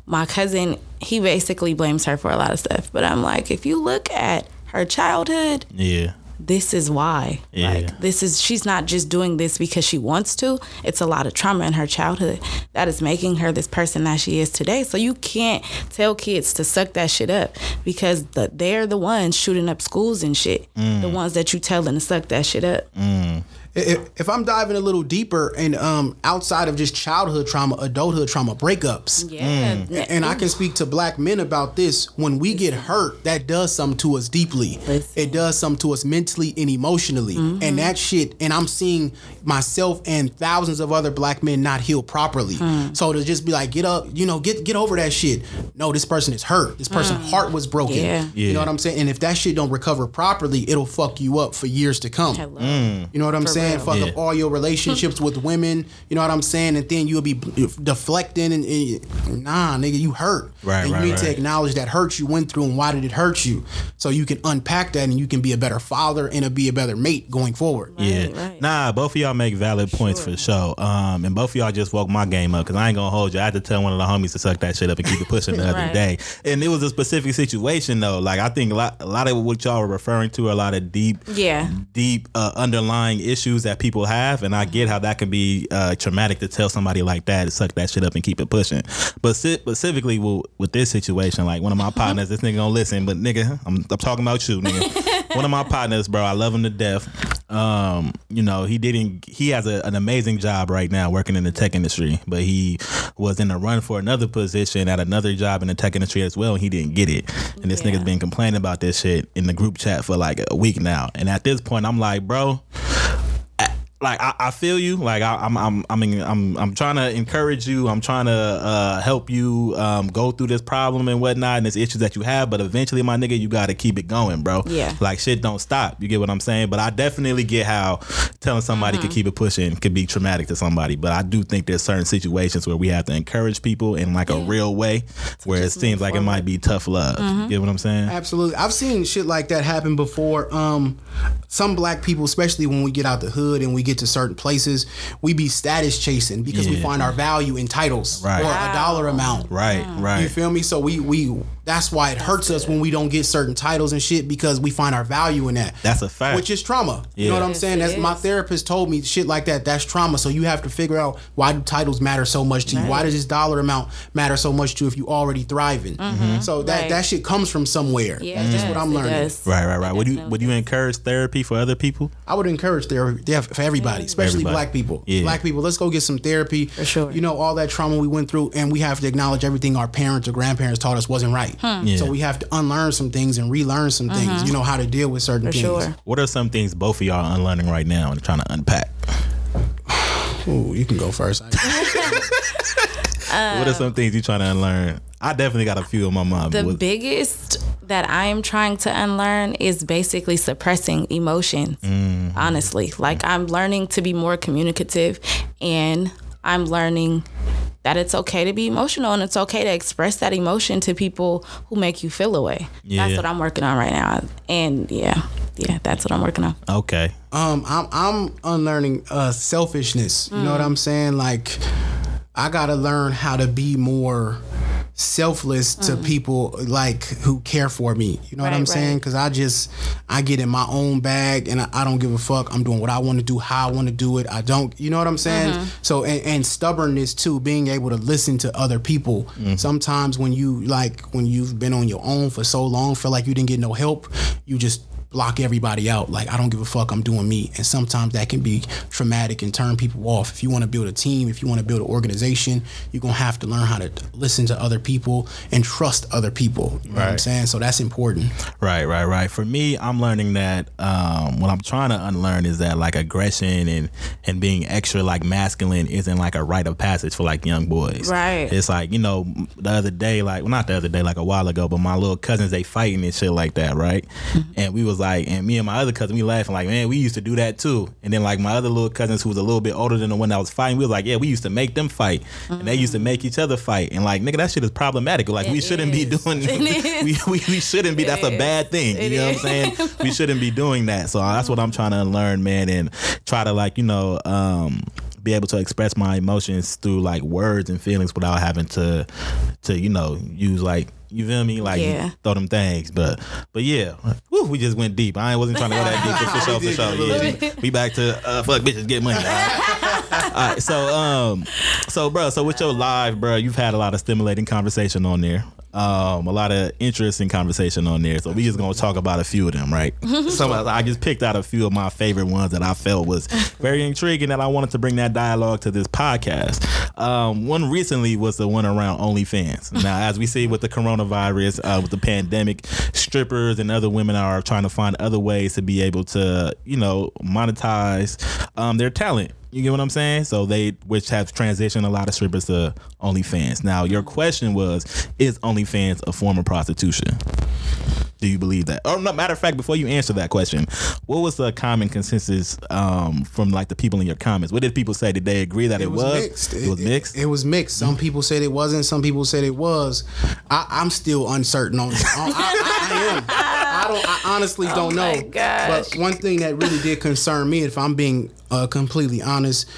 My cousin, he basically blames her for a lot of stuff, but I'm like, if you look at her childhood, Yeah. This is why. Yeah. Like this is she's not just doing this because she wants to. It's a lot of trauma in her childhood that is making her this person that she is today. So you can't tell kids to suck that shit up because the, they're the ones shooting up schools and shit. Mm. The ones that you telling to suck that shit up. If, if I'm diving a little deeper and um outside of just childhood trauma, adulthood trauma, breakups. Yeah. Mm. And I can speak to black men about this. When we get hurt, that does something to us deeply. It does something to us mentally and emotionally. And that shit, and I'm seeing myself and thousands of other black men not heal properly. Hmm. So to just be like, get up, you know, get get over that shit. No, this person is hurt. This person's hmm. heart was broken. Yeah. You know what I'm saying? And if that shit don't recover properly, it'll fuck you up for years to come. Hello. Hmm. You know what I'm For saying? real. Fuck Yeah. up all your relationships with women. You know what I'm saying? And then you'll be deflecting and, and- nah, nigga, you hurt. Right, And you right, need to acknowledge that hurt you went through and why did it hurt you, so you can unpack that and you can be a better father and a, be a better mate going forward. Yeah. right. Nah, both of y'all make valid points for sure. Um, and both of y'all just woke my game up because I ain't gonna hold you. I had to tell one of the homies to suck that shit up and keep it pushing the other Right. day. And it was a specific situation though. Like I think a lot, a lot of what y'all were referring to are a lot of deep, Yeah. deep uh, underlying issues that people have, and I get how that can be uh, traumatic to tell somebody like that to suck that shit up and keep it pushing. But specifically with, with this situation, like one of my partners, this nigga gonna listen, but nigga, I'm, I'm talking about you, nigga. one of my partners, bro, I love him to death. Um, you know, he didn't. He has a, an amazing job right now working in the tech industry, but he was in a run for another position at another job in the tech industry as well, and he didn't get it. And this Yeah. nigga's been complaining about this shit in the group chat for like a week now. And at this point, I'm like, bro, like I, I feel you. Like I, I'm, I'm, I mean, I'm, I'm trying to encourage you. I'm trying to uh, help you um, go through this problem and whatnot, and this issues that you have. But eventually, my nigga, you got to keep it going, bro. Yeah. Like shit don't stop. You get what I'm saying? But I definitely get how telling somebody Mm-hmm. to keep it pushing could be traumatic to somebody. But I do think there's certain situations where we have to encourage people in like a real way, where it seems move like it might be tough love. Mm-hmm. You get what I'm saying? Absolutely. I've seen shit like that happen before. Um, some black people, especially when we get out the hood and we get to certain places, we be status chasing because we find our value in titles Right. or Wow. a dollar amount. Right. Right. You feel me? So we we that's why it hurts us when we don't get certain titles and shit because we find our value in that. That's a fact. Which is trauma. You know what I'm saying? it That's my therapist told me shit like that. That's trauma. So you have to figure out why do titles matter so much to you? Why does this dollar amount matter so much to you if you already thriving? Mm-hmm. Mm-hmm. So that Right. that shit comes from somewhere. Yeah, That's it just what I'm learning. does. Right, right, right. Would you would you encourage therapy for other people? I would encourage therapy yeah, for everybody, especially Everybody. black people. Yeah. Black people, let's go get some therapy. For sure. You know, all that trauma we went through, and we have to acknowledge everything our parents or grandparents taught us wasn't right. Yeah. So we have to unlearn some things and relearn some things, you know, how to deal with certain For things. sure. What are some things both of y'all are unlearning right now and trying to unpack? Ooh, you can go first. what are some things you're trying to unlearn? I definitely got a few in my mind. The what- biggest that I am trying to unlearn is basically suppressing emotions. Mm-hmm. Honestly, like I'm learning to be more communicative and I'm learning that it's okay to be emotional and it's okay to express that emotion to people who make you feel away. Yeah. That's what I'm working on right now. And yeah, yeah, that's what I'm working on. okay. Um, I'm I'm unlearning uh selfishness. You know what I'm saying? Like I gotta learn how to be more selfless to mm-hmm. people like who care for me. You know what I'm saying? Because I just I get in my own bag and I, I don't give a fuck. I'm doing what I want to do, how I want to do it. I don't. You know what I'm saying? Mm-hmm. So and, and stubbornness too, being able to listen to other people. Mm-hmm. Sometimes when you like when you've been on your own for so long, feel like you didn't get no help, you just block everybody out. Like I don't give a fuck. I'm doing me, and sometimes that can be traumatic and turn people off. If you want to build a team, if you want to build an organization, you're gonna have to learn how to listen to other people and trust other people. You know what I'm saying? So that's important. Right, right, right. For me, I'm learning that um, what I'm trying to unlearn is that like aggression and and being extra like masculine isn't like a rite of passage for like young boys. Right. It's like you know the other day, like well not the other day, like a while ago, but my little cousins they fighting and shit like that, right? And we was like, and me and my other cousin we laughing like, man, we used to do that too. And then like my other little cousins who was a little bit older than the one that was fighting, we was like, yeah, we used to make them fight, and they used to make each other fight, and like nigga, that shit is problematic. Like we shouldn't be doing. It we, we, we shouldn't be. That's a bad thing. It you know what I'm saying? We shouldn't be doing that. So that's what I'm trying to unlearn, man, and try to like you know um, be able to express my emotions through like words and feelings without having to to you know use like. You feel me? Like Yeah. throw them things, but but yeah, Woo, we just went deep. I wasn't trying to go that deep, but for sure, for sure. Yeah, we back to uh, fuck bitches, get money. All right? All right, so um, so bro, so with your live, bro, you've had a lot of stimulating conversation on there. Um, a lot of interesting conversation on there. So we just gonna talk about a few of them, right? Some of- I just picked out a few of my favorite ones that I felt was very intriguing that I wanted to bring that dialogue to this podcast. Um, one recently was the one around OnlyFans. Now, as we see with the coronavirus, uh, with the pandemic, strippers and other women are trying to find other ways to be able to, you know, monetize um, their talent. You get what I'm saying? So they, which have transitioned a lot of strippers to OnlyFans. Now, your question was, is OnlyFans a form of prostitution? Do you believe that? Or no, matter of fact, before you answer that question, what was the common consensus um, from like the people in your comments? What did people say? Did they agree that it, It was, mixed. It was mixed. It, was mixed. Some people said it wasn't. Some people said it was. I, I'm still uncertain on. on I, I, I am. I don't. I honestly don't know. my gosh. But one thing that really did concern me, if I'm being uh, completely honest,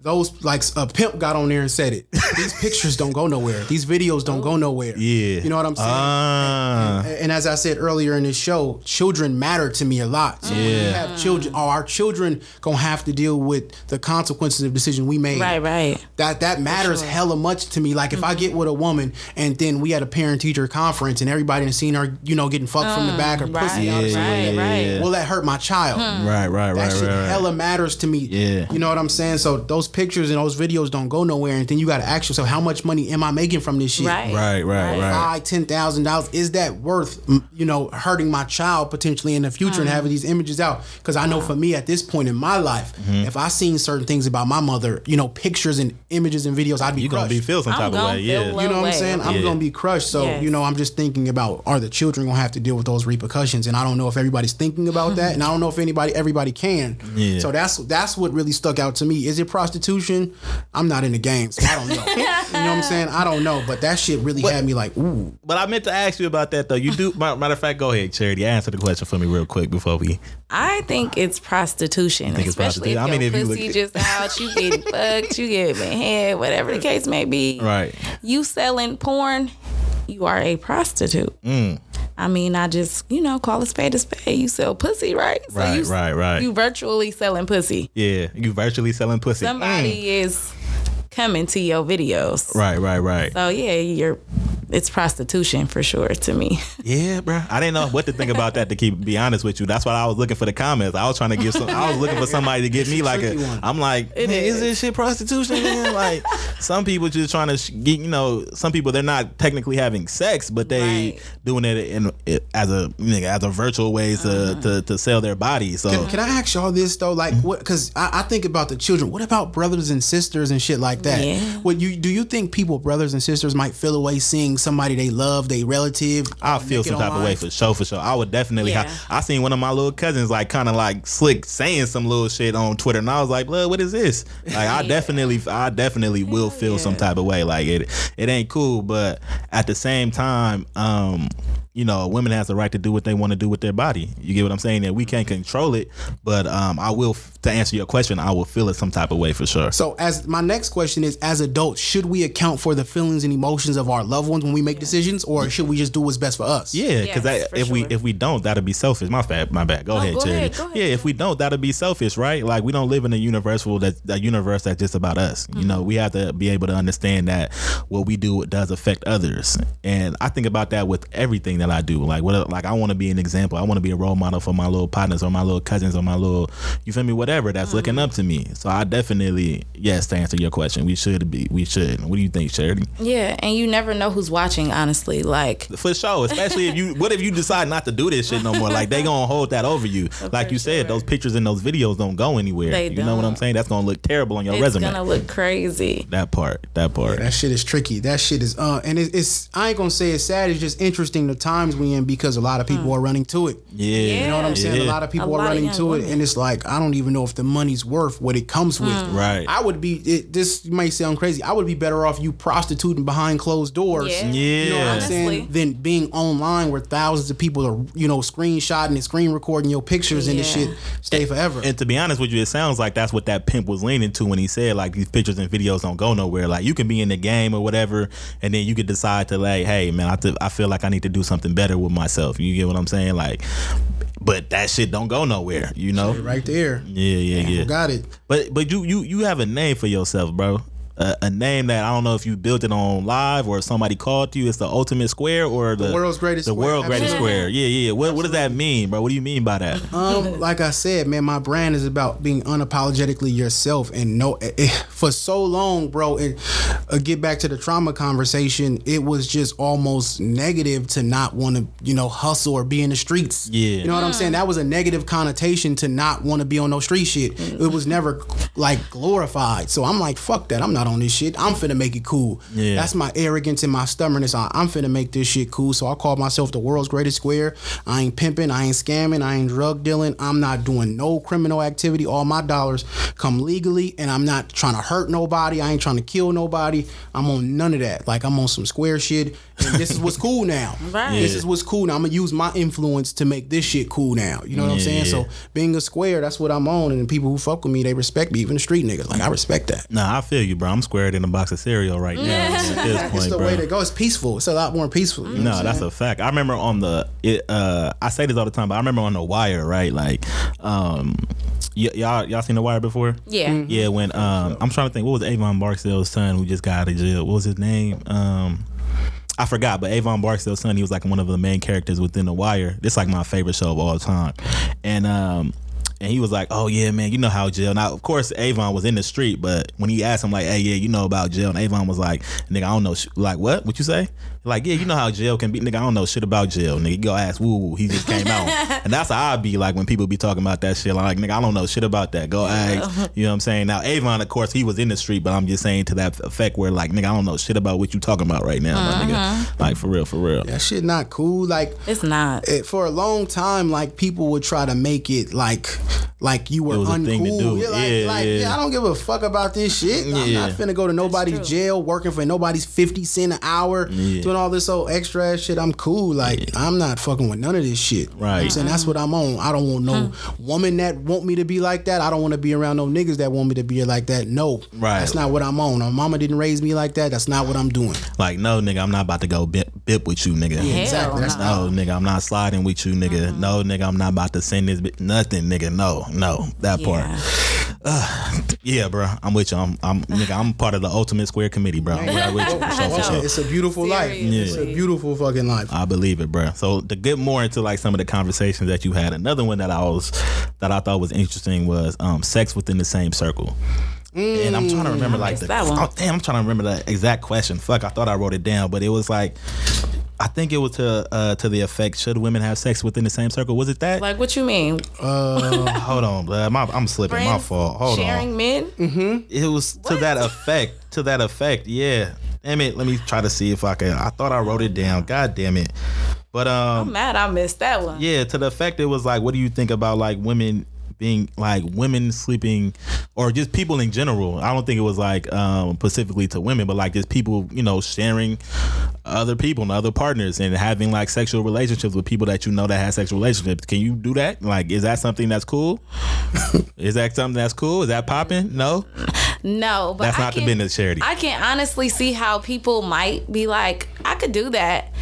those like a pimp got on there and said it. These pictures don't go nowhere. These videos don't go nowhere. yeah. You know what I'm saying? Ah. and as I said earlier in this show, children matter to me a lot. So when we have children, are our children gonna have to deal with the consequences of decision we made? Right, right. That that matters hella much to me. Like if I get with a woman and then we had a parent teacher conference and everybody done seen her, you know, getting fucked from the back or pussy right, out or Yeah, something right, like that, right. will that hurt my child? right, right, That right, shit right, right. hella matters to me. Yeah. You know what I'm saying? So those pictures and those videos don't go nowhere. And then you got to ask yourself, how much money am I making from this shit? Right. Right, right, right. Five, ten thousand dollars. Is that worth, you know, hurting my child potentially in the future and having these images out? Because I know for me at this point in my life, Mm-hmm. if I seen certain things about my mother, you know, pictures and images and videos, I'd be You gonna be feel some I'm type of way, yeah. You know what I'm way. saying? I'm Yeah. gonna be crushed. So Yes. you know, I'm just thinking about are the children gonna have to deal with those repercussions? And I don't know if everybody's thinking about that, and I don't know if anybody everybody can. Yeah. So that's that's what really stuck out to me. Is it prostitution? I'm not in the game, so I don't know. you know what I'm saying? I don't know, but that shit really had me like, ooh. But I meant to ask you about that though. You do matter of fact, go ahead, Charity. Answer the question for me real quick before we I think it's prostitution, think it's especially prostitution? I mean, your if you pussy look- just out, you getting fucked, you getting head, whatever the case may be. Right. You selling porn, you are a prostitute. Mm. I mean, I just you know call a spade a spade. You sell pussy, right? So Right, you, right, right. You virtually selling pussy. Yeah, you virtually selling pussy. Somebody Mm. is coming to your videos. Right, right, right. So yeah, you're it's prostitution for sure to me. Yeah, bro. I didn't know what to think about that. To keep be honest with you, that's why I was looking for the comments. I was trying to give some. I was looking for somebody to give me like tricky a. one. I'm like, It man, is is. this shit prostitution? Man? like some people just trying to get. You know, some people they're not technically having sex, but they Right. doing it in it, as a nigga, as a virtual ways to, uh-huh. to to sell their body. So Can, can I ask y'all this though? Like, what? Because I, I think about the children. What about brothers and sisters and shit like that? Yeah. What you do? You think people, brothers and sisters, might feel away seeing somebody they love, they relative? I feel some type of way for sure, for sure. I would definitely. Yeah. have I seen one of my little cousins like kind of like slick saying some little shit on Twitter, and I was like, "Blood, what is this?" Like, I definitely, I definitely will feel some type of way. Like it, it ain't cool, but at the same time, um. You know, women has the right to do what they want to do with their body. You get what I'm saying? That we can't control it, but um, I will. To answer your question, I will feel it some type of way for sure. So, as my next question is, as adults, should we account for the feelings and emotions of our loved ones when we make decisions, or should we just do what's best for us? Yeah, because Yes, for if we if we don't, that'll be selfish. My bad, my bad. Go No, ahead, go ahead, go ahead. Yeah, if we don't, that'll be selfish, right? Like we don't live in a universal that a universe that's just about us. You Mm-hmm. know, we have to be able to understand that what we do does affect others. And I think about that with everything that I do. Like what like I want to be an example. I want to be a role model for my little partners or my little cousins or my little you feel me, whatever that's Mm-hmm. looking up to me. So I definitely yes, to answer your question, we should be we should. What do you think, Charity? Yeah, and you never know who's watching. Honestly, like For sure, especially if you. What if you decide not to do this shit no more? Like they gonna hold that over you. Like you said, sure. those pictures and those videos don't go anywhere. They you know what I'm saying? That's gonna look terrible on your it's resume. It's gonna look crazy. that part. That part. That shit is tricky. That shit is uh, and it, it's I ain't gonna say it's sad. It's just interesting the times we in because a lot of people hmm. are running to it. yeah. You know what I'm saying? A lot of people A are running young to it, and it's like I don't even know if the money's worth what it comes with. Hmm. Right. I would be. It, this might sound crazy. I would be better off you prostituting behind closed doors. Yeah. You know what I'm Yeah. saying? Honestly. Than being online where thousands of people are, you know, screenshotting and screen recording your pictures and this shit stay forever. And to be honest with you, it sounds like that's what that pimp was leaning to when he said like these pictures and videos don't go nowhere. Like you can be in the game or whatever, and then you could decide to like, hey man, I, th- I feel like I need to do something better with myself. You get what I'm saying? Like, but that shit don't go nowhere. You know? right there. Yeah, yeah, yeah. Got it. But but you you you have a name for yourself, bro. A, a name that I don't know if you built it on live or somebody called you. It's the ultimate square or the, world's greatest the square, world greatest absolutely. square. Yeah, yeah. What what does that mean, bro? What do you mean by that? Um, like I said, man, my brand is about being unapologetically yourself, and no, eh, eh, for so long, bro. And uh, get back to the trauma conversation, it was just almost negative to not want to, you know, hustle or be in the streets. Yeah. you know what I'm saying. That was a negative connotation to not want to be on no street shit. It was never like glorified. So I'm like, fuck that. I'm not on this shit. I'm finna make it cool. Yeah. That's my arrogance and my stubbornness. I, I'm finna make this shit cool. So I call myself the world's greatest square. I ain't pimping. I ain't scamming. I ain't drug dealing. I'm not doing no criminal activity. All my dollars come legally, and I'm not trying to hurt nobody. I ain't trying to kill nobody. I'm on none of that. Like I'm on some square shit. And this is what's cool now. Right. This is what's cool now. I'm gonna use my influence to make this shit cool now. You know what I'm saying? Yeah. So being a square, that's what I'm on, and the people who fuck with me, they respect me. Even the street niggas, like I respect that. Nah, I feel you, bro. I'm squared in a box of cereal right now at this It's the bro. way to go. It's peaceful. It's a lot more peaceful. You know No, I'm that's saying? a fact. I remember on the it, uh I say this all the time, but I remember on the wire, right? Like um y- y'all y'all seen the wire before? Yeah. Yeah, when um I'm trying to think what was Avon Barksdale's son who just got out of jail. What was his name? Um I forgot, but Avon Barksdale's son, he was like one of the main characters within The Wire. This like my favorite show of all time. And um and he was like, "Oh yeah, man, you know how jail." Now, of course, Avon was in the street, but when he asked him, like, "Hey, yeah, you know about jail," and Avon was like, "Nigga, I don't know." Like, what? What you say? Like, yeah, you know how jail can be. Nigga, I don't know shit about jail. Nigga, you go ask woo woo. He just came out, and that's how I be like when people be talking about that shit. Like, nigga, I don't know shit about that. Go ask. You know what I'm saying? Now, Avon, of course, he was in the street, but I'm just saying to that effect where, like, nigga, I don't know shit about what you talking about right now, my nigga. Uh-huh. Like, for real, for real. that shit not cool. Like It's not. it, for a long time, like people would try to make it like like you were It was a uncool. thing to do. You're like, Yeah, like, yeah. I don't give a fuck about this shit. I'm not finna go to nobody's jail working for nobody's 50 cent an hour, Yeah. Doing all this old extra ass shit. I'm cool. Like, I'm not fucking with none of this shit. You know what I'm Right. saying? That's what I'm on. I don't want no hmm. woman that want me to be like that. I don't want to be around no niggas that want me to be like that. No. Right. That's not what I'm on. My mama didn't raise me like that. That's not what I'm doing. Like, no, nigga, I'm not about to go bip, bip with you, nigga. Hell exactly. That's no. No, nigga, I'm not sliding with you, nigga. Mm-hmm. No, nigga, I'm not about to send this bit. Nothing, nigga. No, no, that Yeah. part. Yeah, bro, I'm with you. I'm, I'm, nigga, I'm part of the ultimate square committee, bro. I'm right with you. For sure, for sure. It's a beautiful life. It's a beautiful fucking life. I believe it, bro. So to get more into like some of the conversations that you had, another one that I was that I thought was interesting was um, sex within the same circle. And I'm trying to remember like the that one. oh, damn, I'm trying to remember the exact question. Fuck, I thought I wrote it down, but it was like I think it was to uh, to the effect: Should women have sex within the same circle? Was it that? Like what you mean? Hold on, blood. My, I'm slipping. My fault. Hold sharing on. men? It was to that effect. To that effect. Yeah. Damn it. Let me try to see if I can. I thought I wrote it down. God damn it. But um. I'm mad I missed that one. Yeah, to the effect it was like, what do you think about like women being like women sleeping or just people in general? I don't think it was like um specifically to women, but like just people, you know, sharing other people and other partners and having like sexual relationships with people that you know that have sexual relationships. Can you do that? Like, is that something that's cool? is that something that's cool? Is that popping? No, No, but that's I not the can- business charity. I can honestly see how people might be like, I could do that.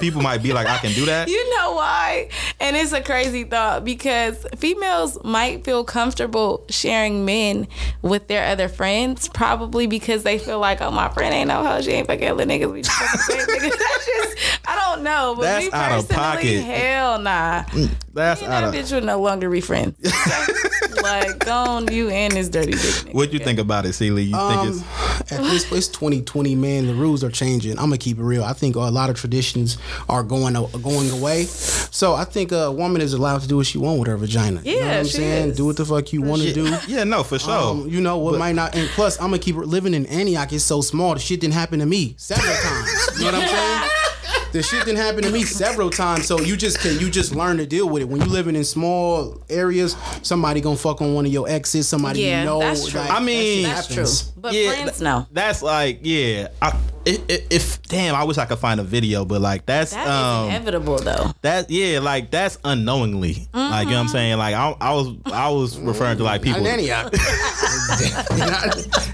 People might be like, I can do that. You know why? And it's a crazy thought because females might feel comfortable sharing men with their other friends, probably because they feel like, oh, my friend ain't no hoe. She ain't fucking other niggas. We just fucking niggas. That's just, I don't know. But That's me out of pocket. hell nah. That's Me and out that of. bitch would no longer be friends. like, go on you and this dirty bitch. What you think about it, C. Lee? You think Um, it's at this it's 2020, man. The rules are changing. I'm gonna keep it real. I think a lot of traditions are going going away. So I think a woman is allowed to do what she want with her vagina. you know Yeah, what I'm she saying? is. Do what the fuck you want to do. Yeah, no, for sure. Um, you know what might not, and plus I'm gonna keep it living in Antioch. It's so small. The shit didn't happen to me several times. You know what I'm saying? The shit didn't happen to me several times. So you just can you just learn to deal with it. When you living in small areas, somebody gonna fuck on one of your exes. Somebody Yeah, you know. that's true. like, I mean- that That's true. But Yeah, friends, no. That's like, yeah. I, if, if, if damn, I wish I could find a video, but like that's That is um inevitable, though. that yeah, like that's unknowingly. Like you know what I'm saying? Like I, I was I was referring to like people. Not in Antioch.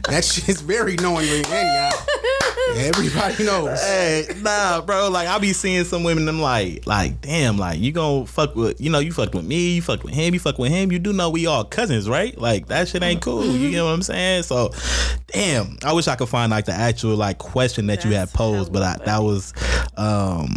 that shit's very knowingly in Antioch. Everybody knows. Hey, nah, bro. Like I be seeing some women. I'm like, like, damn, like you gonna fuck with, you know, you fucked with me, you fucked with him, you fucked with him. You do know we all cousins, right? Like that shit ain't cool. You know what I'm saying? So, damn, I wish I could find like the actual like question that you had posed, but I, that was, um,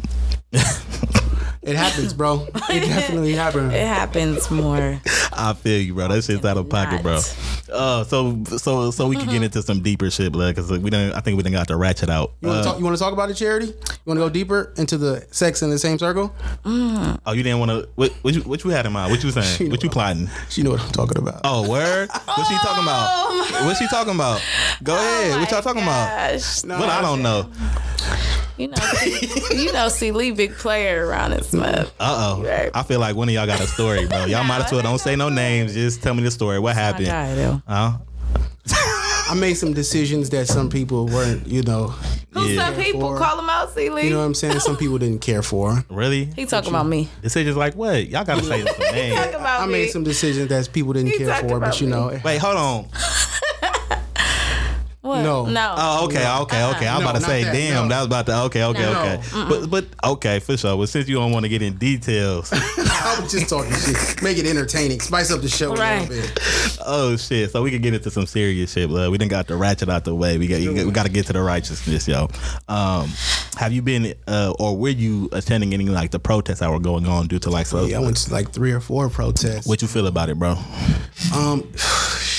It happens, bro. It definitely happens. It happens more. I feel you, bro. That shit's out of pocket, bro. Not. Uh, so so so we can get into some deeper shit, blood, because we didn't. I think we didn't got to ratchet out. You want Uh, to talk? You want to talk about it, charity? You want to go deeper into the sex in the same circle? oh, you didn't want to. What, what you what you had in mind? What you saying? What you plotting? She know what I'm talking about. Oh, word? What she talking about? What she talking about? Go ahead. what y'all talking about? Gosh. But I don't know. You know, see, you know, C. Lee big player around this month. Uh oh. Right. I feel like one of y'all got a story, bro. Y'all might as well don't say no names. Just tell me the story. What happened? guy, though. Huh? I made some decisions that some people weren't, you know, Who's Yeah. some people? For- Call them out, C. Lee. you know what I'm saying. Some people didn't care for. Really? he talking about me. Decisions like what? Y'all gotta say some names. Talking about I made some decisions that people didn't He care for, but you me. know, Wait, hold on. What? No. No. Oh, okay, okay, okay. I'm No, about to not say, that, damn, no. that was about to. Okay, okay, No. okay. But but okay, for sure. But since you don't want to get in details, I was just talking shit. Make it entertaining. Spice up the show Right. a little bit. oh shit. So we can get into some serious shit, blood. We didn't got the ratchet out the way. We got we got to get to the righteousness, yo. Um, have you been uh, or were you attending any like the protests that were going on due to like so? Yeah, I went to like three or four protests. What you feel about it, bro? Um,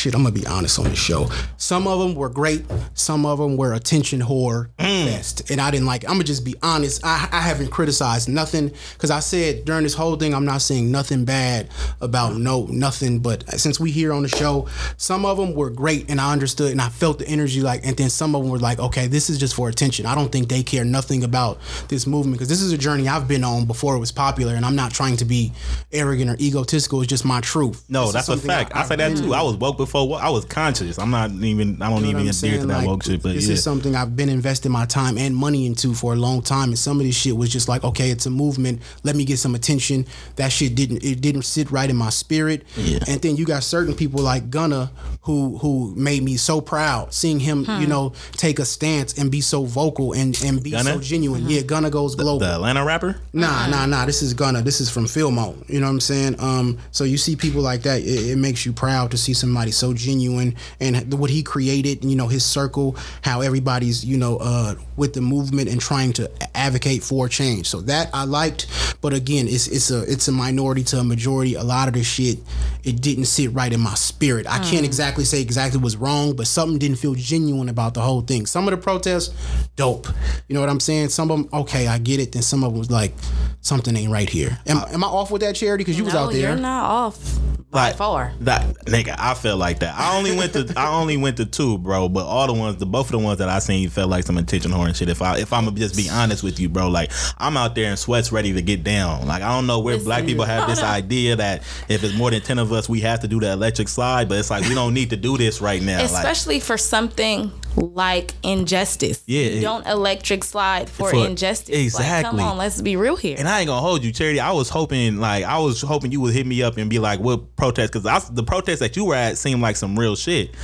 shit. I'm gonna be honest on the show. Some of them were great. Some of them were attention whore mm. fest, and I didn't like. It. I'm gonna just be honest. I, I haven't criticized nothing because I said during this whole thing, I'm not saying nothing bad about no nothing. But since we here on the show, some of them were great, and I understood and I felt the energy. Like, and then some of them were like, okay, this is just for attention. I don't think they care nothing about this movement because this is a journey I've been on before it was popular, and I'm not trying to be arrogant or egotistical. It's just my truth. No, This that's a fact. I, say that too. I was woke before. Wo- I was conscious. I'm not even. I don't you know even what I'm adhere to that Like, woke shit. But this yeah, is something I've been investing my time and money into for a long time. And some of this shit was just like, okay, it's a movement. Let me get some attention. That shit didn't it didn't sit right in my spirit. Yeah. And then you got certain people like Gunna who who made me so proud seeing him, you hmm. know, take a stance and be so vocal and and be Gunna? so genuine. Hmm. Yeah, Gunna goes global. the Atlanta rapper. Nah, hmm. nah, nah. This is Gunna. This is from Fillmore. You know what I'm saying? Um, so you see people like that, it, it makes you proud to see somebody so genuine and what he created. You know his circle, how everybody's you know uh, with the movement and trying to advocate for change. So that I liked, but again, it's it's a it's a minority to a majority. A lot of the shit it didn't sit right in my spirit. I can't exactly say exactly what's wrong, but something didn't feel genuine about the whole thing. Some of the protests, dope. You know what I'm saying? Some of them, okay, I get it. Then some of them was like, something ain't right here. Am, am I off with that charity? Because you was out there. you're not off by far. That nigga, I feel like that. I only went to I only went to two, bro. But all the ones, the both of the ones that I seen felt like some attention whore and shit. If I if I'm gonna just be honest with you, bro, like I'm out there in sweats ready to get down. Like I don't know where black people have this idea that if it's more than ten of us, we have to do the electric slide. But it's like we don't need to do this right now. Like Especially for something like injustice. Yeah, don't electric slide for, For- injustice. Like, exactly. come on, let's be real here. And I ain't gonna hold you, Charity. I was hoping, like, I was hoping you would hit me up and be like, "What protest?" Because the protest that you were at seemed like some real shit.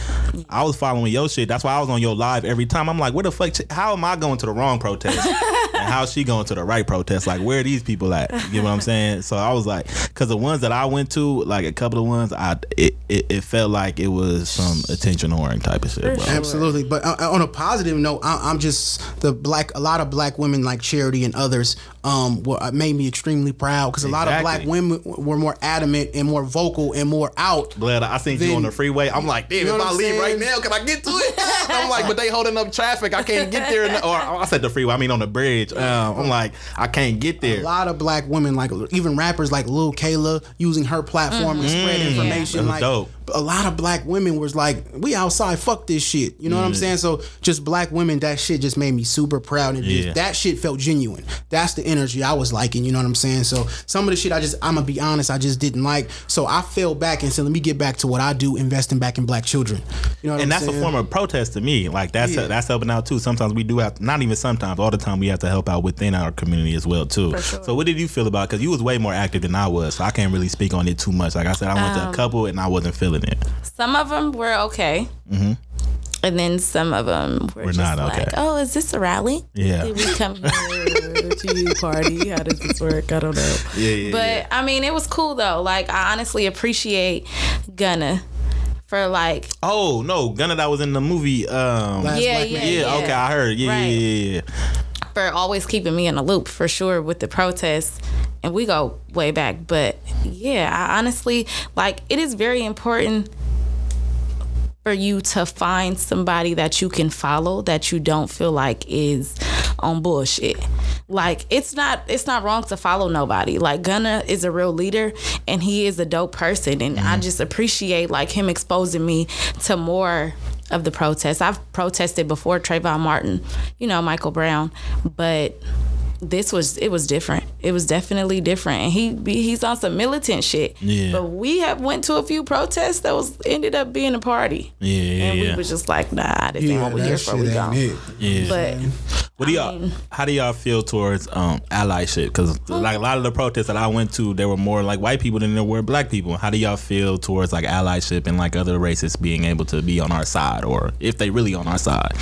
I was following your shit. That's why I was on your live every time. I'm like, "Where the fuck? How am I going to the wrong protest? and how's she going to the right protest? Like, where are these people at? You know what I'm saying?" So I was like, because the ones that I went to, like a couple of ones, I it, it, it felt like it was some attention whoring type of shit, bro. Absolutely, but uh, on a positive note, I, I'm just the black. A lot of black women like Charity and others um, were, uh, made me extremely proud because a lot of black women were more adamant and more vocal and more out. Blood, I seen you Then- on the freeway. I'm like, damn, You know if I leave right now, can I get to it? I'm like, but they holding up traffic. I can't get there. Or I said the freeway. I mean on the bridge. Um, I'm like, I can't get there. A lot of black women, like even rappers like Lil Kayla, using her platform to spread information. Mm-hmm. Like dope. A lot of black women was like, "We outside, fuck this shit." You know what I'm saying? So just black women, that shit just made me super proud, and just- that shit felt genuine. That's the energy I was liking. You know what I'm saying? So some of the shit I just, I'm gonna be honest, I just didn't like. So I fell back and said, "Let me get back to what I do, investing back in black children." You know what And I'm that's saying? a form of protest to me. Like that's Yeah. that's helping out too. Sometimes we do have, not even sometimes, all the time we have to help out within our community as well too. sure. So what did you feel about? Because you was way more active than I was, so I can't really speak on it too much. Like I said, I went Um, to a couple and I wasn't feeling it. some of them were okay. And then some of them were, We're just not like, okay. oh, is this a rally? Yeah. Did we come here to party? How does this work? I don't know. Yeah, yeah. But I mean, it was cool though. Like I honestly appreciate Gunna for like Oh no, Gunna that was in the movie. Um, Last Yeah, Black yeah, Man. yeah, okay, I heard. Yeah, Right. yeah, yeah, yeah. For always keeping me in the loop for sure with the protests and we go way back. But yeah i honestly like it is very important for you to find somebody that you can follow that you don't feel like is on bullshit. Like it's not it's not wrong to follow nobody. Like gunna is a real leader and he is a dope person and i mm-hmm. just appreciate like him exposing me to more of the protests i've protested before trayvon martin you know michael brown but this was it was different. It was definitely different, and he he's on some militant shit. Yeah. But we have went to a few protests that was ended up being a party. Yeah, yeah, And yeah. we was just like, nah, this ain't what we that here for. We ain't gone. it. Yeah. But What do y'all? how do y'all feel towards um allyship? Because like a lot of the protests that I went to, there were more like white people than there were black people. How do y'all feel towards like allyship and like other races being able to be on our side, or if they really on our side?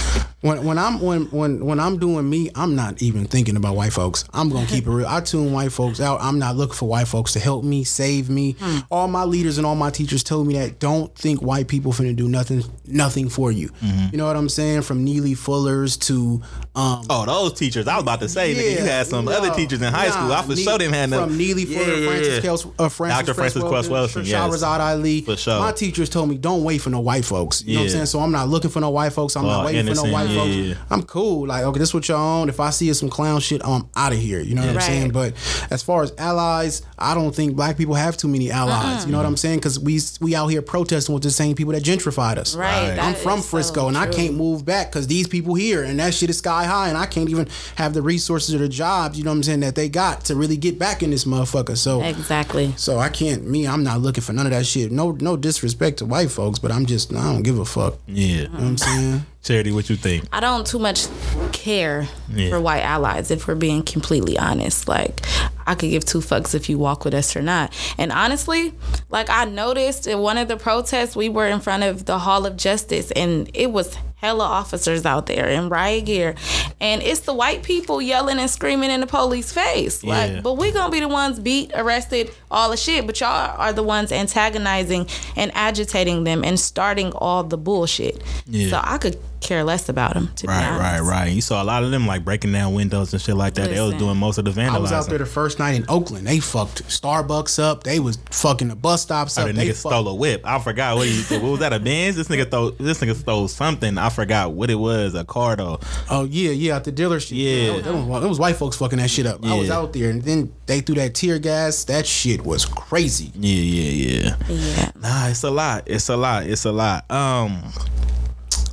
When when I'm when when when I'm doing me, I'm not even thinking about white folks. I'm gonna keep it real. I tune white folks out. I'm not looking for white folks to help me, save me. Hmm. All my leaders and all my teachers told me that don't think white people finna do nothing, nothing for you. Mm-hmm. You know what I'm saying? From Neely Fullers to um, Oh, those teachers. I was about to say, nigga, you had some no, other teachers in high nah, school. I for Ne- sure didn't have no. From Neely Fuller, yeah, Francis, yeah. Kels, uh, Francis Dr. Francis Cress Welsing, yes. Shahrazad Ali. For sure. My teachers told me don't wait for no white folks. You know what I'm saying? So I'm not looking for no white folks. I'm Oh, not waiting for no white yeah, folks. yeah. I'm cool. Like, okay, this is what y'all on. If I see some clown shit, I'm out of here. You know what I'm saying? But as far as allies, I don't think black people have too many allies. You know what I'm saying? Because we we out here protesting with the same people that gentrified us. Right. I'm from is so Frisco and I can't move back because these people here and that shit is sky high and I can't even have the resources or the jobs, you know what I'm saying, that they got to really get back in this motherfucker. So Exactly. so I can't me, I'm not looking for none of that shit. No no disrespect to white folks, but I'm just I don't give a fuck. Yeah. You know what I'm saying? Charity, what you think? I don't too much care Yeah. for white allies if we're being completely honest. Like I could give two fucks if you walk with us or not. And honestly, like I noticed in one of the protests, we were in front of the Hall of Justice and it was hella officers out there in riot gear. And it's the white people yelling and screaming in the police face. Yeah. Like, but we gonna be the ones beat, arrested, all the shit. But y'all are the ones antagonizing and agitating them and starting all the bullshit. Yeah. So I could care less about them. To Right, honest. right, right. You saw a lot of them like breaking down windows and shit like that. They was doing most of the vandalizing. I was out there the first night in Oakland. They fucked Starbucks up. They was fucking the bus stops Oh, up. the They nigga fucked- stole a whip. I forgot what he. what was that? A Benz? This nigga stole. This nigga stole something. I forgot what it was. A car though. Oh yeah, yeah, at the dealership. Yeah. it was, that was white folks fucking that shit up. I was out there, and then they threw that tear gas. That shit was crazy. Yeah, yeah, yeah. Yeah. Nah, it's a lot. It's a lot. It's a lot. Um.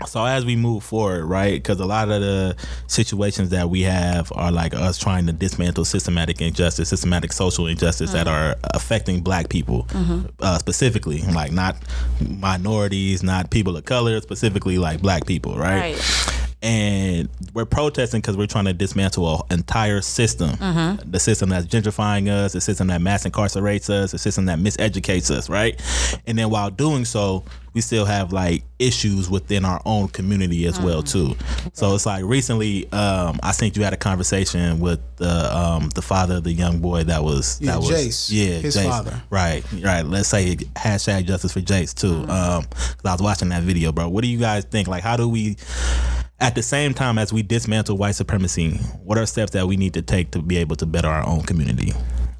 So as we move forward, right? Because a lot of the situations that we have are like us trying to dismantle systematic injustice, systematic social injustice that are affecting Black people uh, specifically, like not minorities, not people of color, specifically like Black people, right? Right. And we're protesting because we're trying to dismantle an entire system. Mm-hmm. The system that's gentrifying us, the system that mass incarcerates us, the system that miseducates us, right? And then while doing so, we still have like issues within our own community as well Mm-hmm. too. So it's like recently, um, I think you had a conversation with the um, the father of the young boy that was Yeah, that was Jace, yeah his Jace. father. Right, right. Let's say hashtag justice for Jace too. Mm-hmm. Um, 'cause I was watching that video, bro. What do you guys think? Like, how do we, at the same time as we dismantle white supremacy, what are steps that we need to take to be able to better our own community?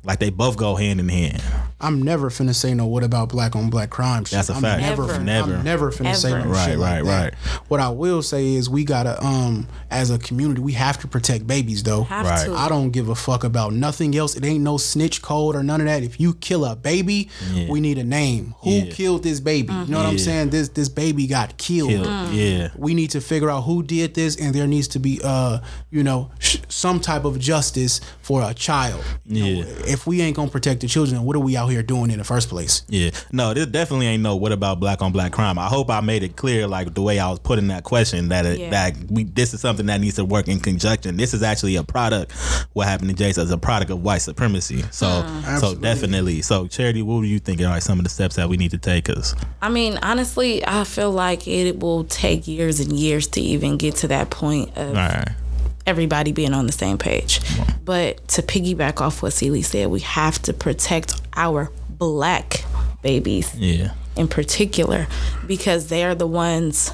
Like they both go hand in hand. I'm never finna say no what about black on black crime shit. That's a I'm fact. Never, Never. finna- Never. I'm never finna say Ever. no Right, shit like right, that. right. What I will say is we gotta um as a community we have to protect babies though. Have Right. to. I don't give a fuck about nothing else. It ain't no snitch code or none of that. If you kill a baby, Yeah. we need a name. Who Yeah. killed this baby? You know what I'm saying? This this baby got killed. Killed. Yeah. We need to figure out who did this, and there needs to be, uh, you know, sh- some type of justice for a child. You know, Yeah. if we ain't gonna protect the children, what are we out here doing in the first place? Yeah. No, this definitely ain't no what about black on black crime. I hope I made it clear, like the way I was putting that question, that it, Yeah. that we this is something that needs to work in conjunction. This is actually a product. What happened to Jason is a product of white supremacy. So, so definitely. So, Charity, what do you think are like some of the steps that we need to take? Us. I mean, honestly, I feel like it will take years and years to even get to that point of All right. Everybody being on the same page. But to piggyback off what C. Lee said, we have to protect our black babies Yeah. in particular because they are the ones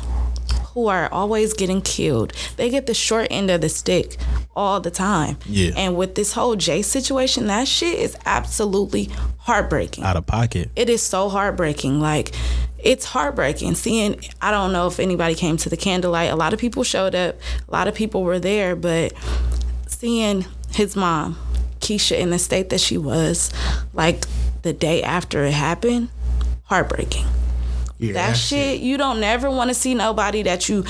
who are always getting killed. They get the short end of the stick all the time. Yeah. And with this whole Jay situation, that shit is absolutely heartbreaking. Out of pocket. It is so heartbreaking. Like, it's heartbreaking seeing. I don't know if anybody came to the candlelight. A lot of people showed up. A lot of people were there, but seeing his mom, Keisha, in the state that she was, like the day after it happened, heartbreaking. Yeah, That that's shit, you don't never want to see nobody that you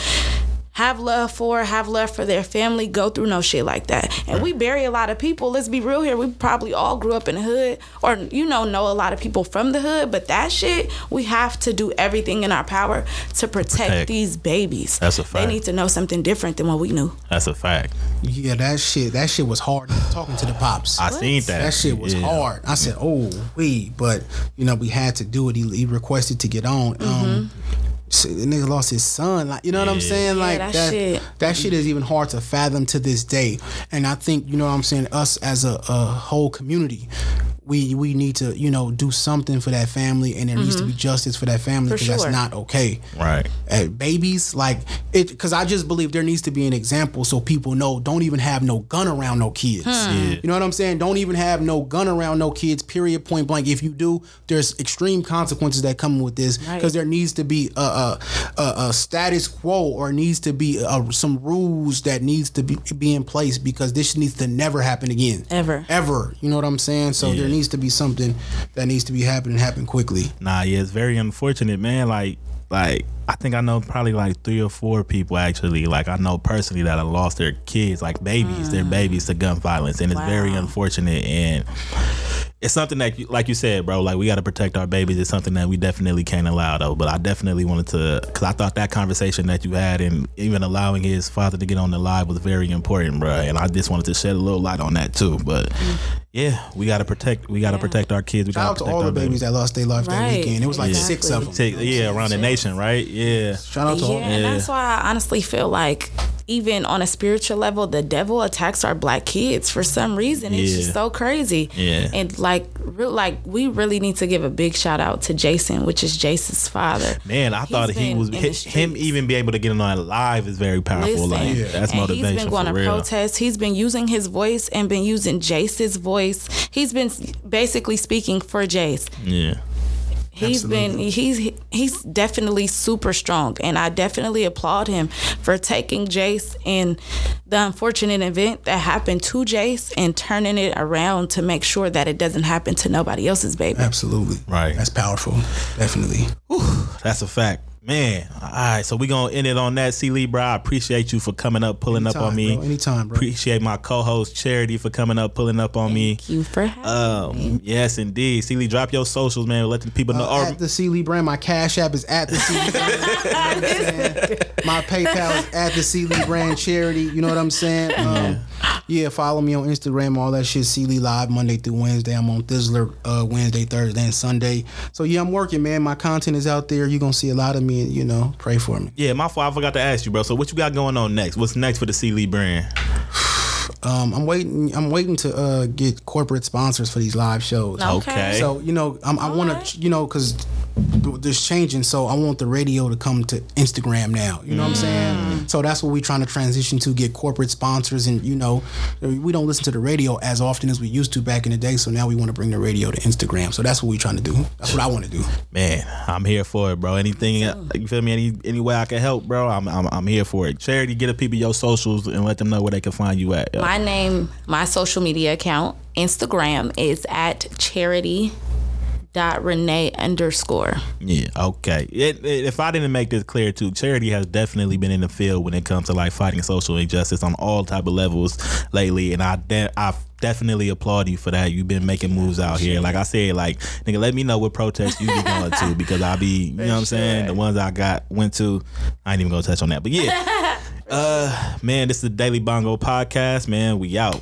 have love for, have love for their family, go through no shit like that. And we bury a lot of people. Let's be real here. We probably all grew up in the hood or, you know, know a lot of people from the hood. But that shit, we have to do everything in our power to protect, Protect. these babies. That's a fact. They need to know something different than what we knew. That's a fact. Yeah, that shit. That shit was hard. Talking to the pops. I seen that. that shit was Yeah. hard. I said, "Oh, we," but you know, we had to do it. He, he requested to get on. Um, shit, the nigga lost his son. Like, you know what I'm Yeah. saying? Like that that, shit. that shit is even hard to fathom to this day. And I think, you know what I'm saying, us as a, a whole community, we we need to, you know, do something for that family and there needs to be justice for that family because sure. that's not okay. Right. Uh, babies, like it, because I just believe there needs to be an example so people know don't even have no gun around no kids. Yeah. You know what I'm saying? Don't even have no gun around no kids. Period. Point blank. If you do, there's extreme consequences that come with this because Right. there needs to be a, a, a, a status quo or needs to be a, some rules that needs to be, be in place because this needs to never happen again. Ever. Ever. You know what I'm saying? So there Yeah. Needs to be something that needs to be happening happen quickly. Nah, yeah, it's very unfortunate, man. Like, like I think I know probably like three or four people actually. Like I know personally that have lost their kids, like babies, their mm. babies to gun violence, and it's very unfortunate. And it's something that, you, like you said, bro, like we got to protect our babies. It's something that we definitely can't allow, though. But I definitely wanted to, because I thought that conversation that you had and even allowing his father to get on the live was very important, bro. And I just wanted to shed a little light on that too. But mm. yeah, we got to protect. We got to Yeah. protect our kids. We Shout got out to protect all the babies that lost their life that weekend. It was like exactly. six of them. Take, yeah, around the nation, right? Yeah. Shout out to Yeah, all. and that's why I honestly feel like even on a spiritual level, the devil attacks our black kids for some reason. It's Yeah. just so crazy. Yeah. And like, real, like we really need to give a big shout out to Jason, which is Jason's father. Man, I He's thought he was in him even be able to get on live is very powerful. Listen, like Yeah. that's and motivation He's been going for to real. protest. He's been using his voice and been using Jace's voice. He's been basically speaking for Jace. Yeah. He's been he's he's definitely super strong, and I definitely applaud him for taking Jace and the unfortunate event that happened to Jace and turning it around to make sure that it doesn't happen to nobody else's baby. Absolutely. Right. That's powerful. Definitely. That's a fact. Man, all right, so we're gonna end it on that. C. Lee, bro, I appreciate you for coming up, pulling up on me. bro. Anytime, bro. Appreciate my co-host Charity for coming up, pulling up on me. Thank you for having me. Um, yes, indeed. C. Lee, drop your socials, man. Let the people know. Uh, at the C Lee brand, my Cash App is at the C Lee brand. You know what I'm saying? my PayPal is at the C Lee brand charity. You know what I'm saying? Um, yeah, follow me on Instagram, all that shit. C Lee Live Monday through Wednesday. I'm on Thizzler uh, Wednesday, Thursday, and Sunday. So yeah, I'm working, man. My content is out there. You're gonna see a lot of me, and you know, pray for me. yeah, my fault. I forgot to ask you, bro. So what you got going on next? What's next for the C. Lee brand? Um, I'm waiting. I'm waiting to uh, get corporate sponsors for these live shows. Okay. So you know, I'm, I want Alright. to, you know, because there's changing. So I want the radio to come to Instagram now. You know what I'm saying? Mm. So that's what we're trying to transition to, get corporate sponsors, and you know, we don't listen to the radio as often as we used to back in the day. So now we want to bring the radio to Instagram. So that's what we're trying to do. That's what I want to do. Man, I'm here for it, bro. Anything you feel me? Any any way I can help, bro? I'm I'm, I'm here for it. Charity, get a people your socials and let them know where they can find you at. yo. My name, my social media account, Instagram is at charity dot renee underscore. Yeah, okay. It, it- if I didn't make this clear too, Charity has definitely been in the field when it comes to like fighting social injustice on all type of levels lately, and I de- I definitely applaud you for that. You've been making moves out here. Like I said, like nigga, let me know what protests you be going to because i'll be, you know what I'm saying. The ones I got went to, I ain't even gonna touch on that, but yeah. Uh, man, this is the Daily Bongo podcast. Man, we out.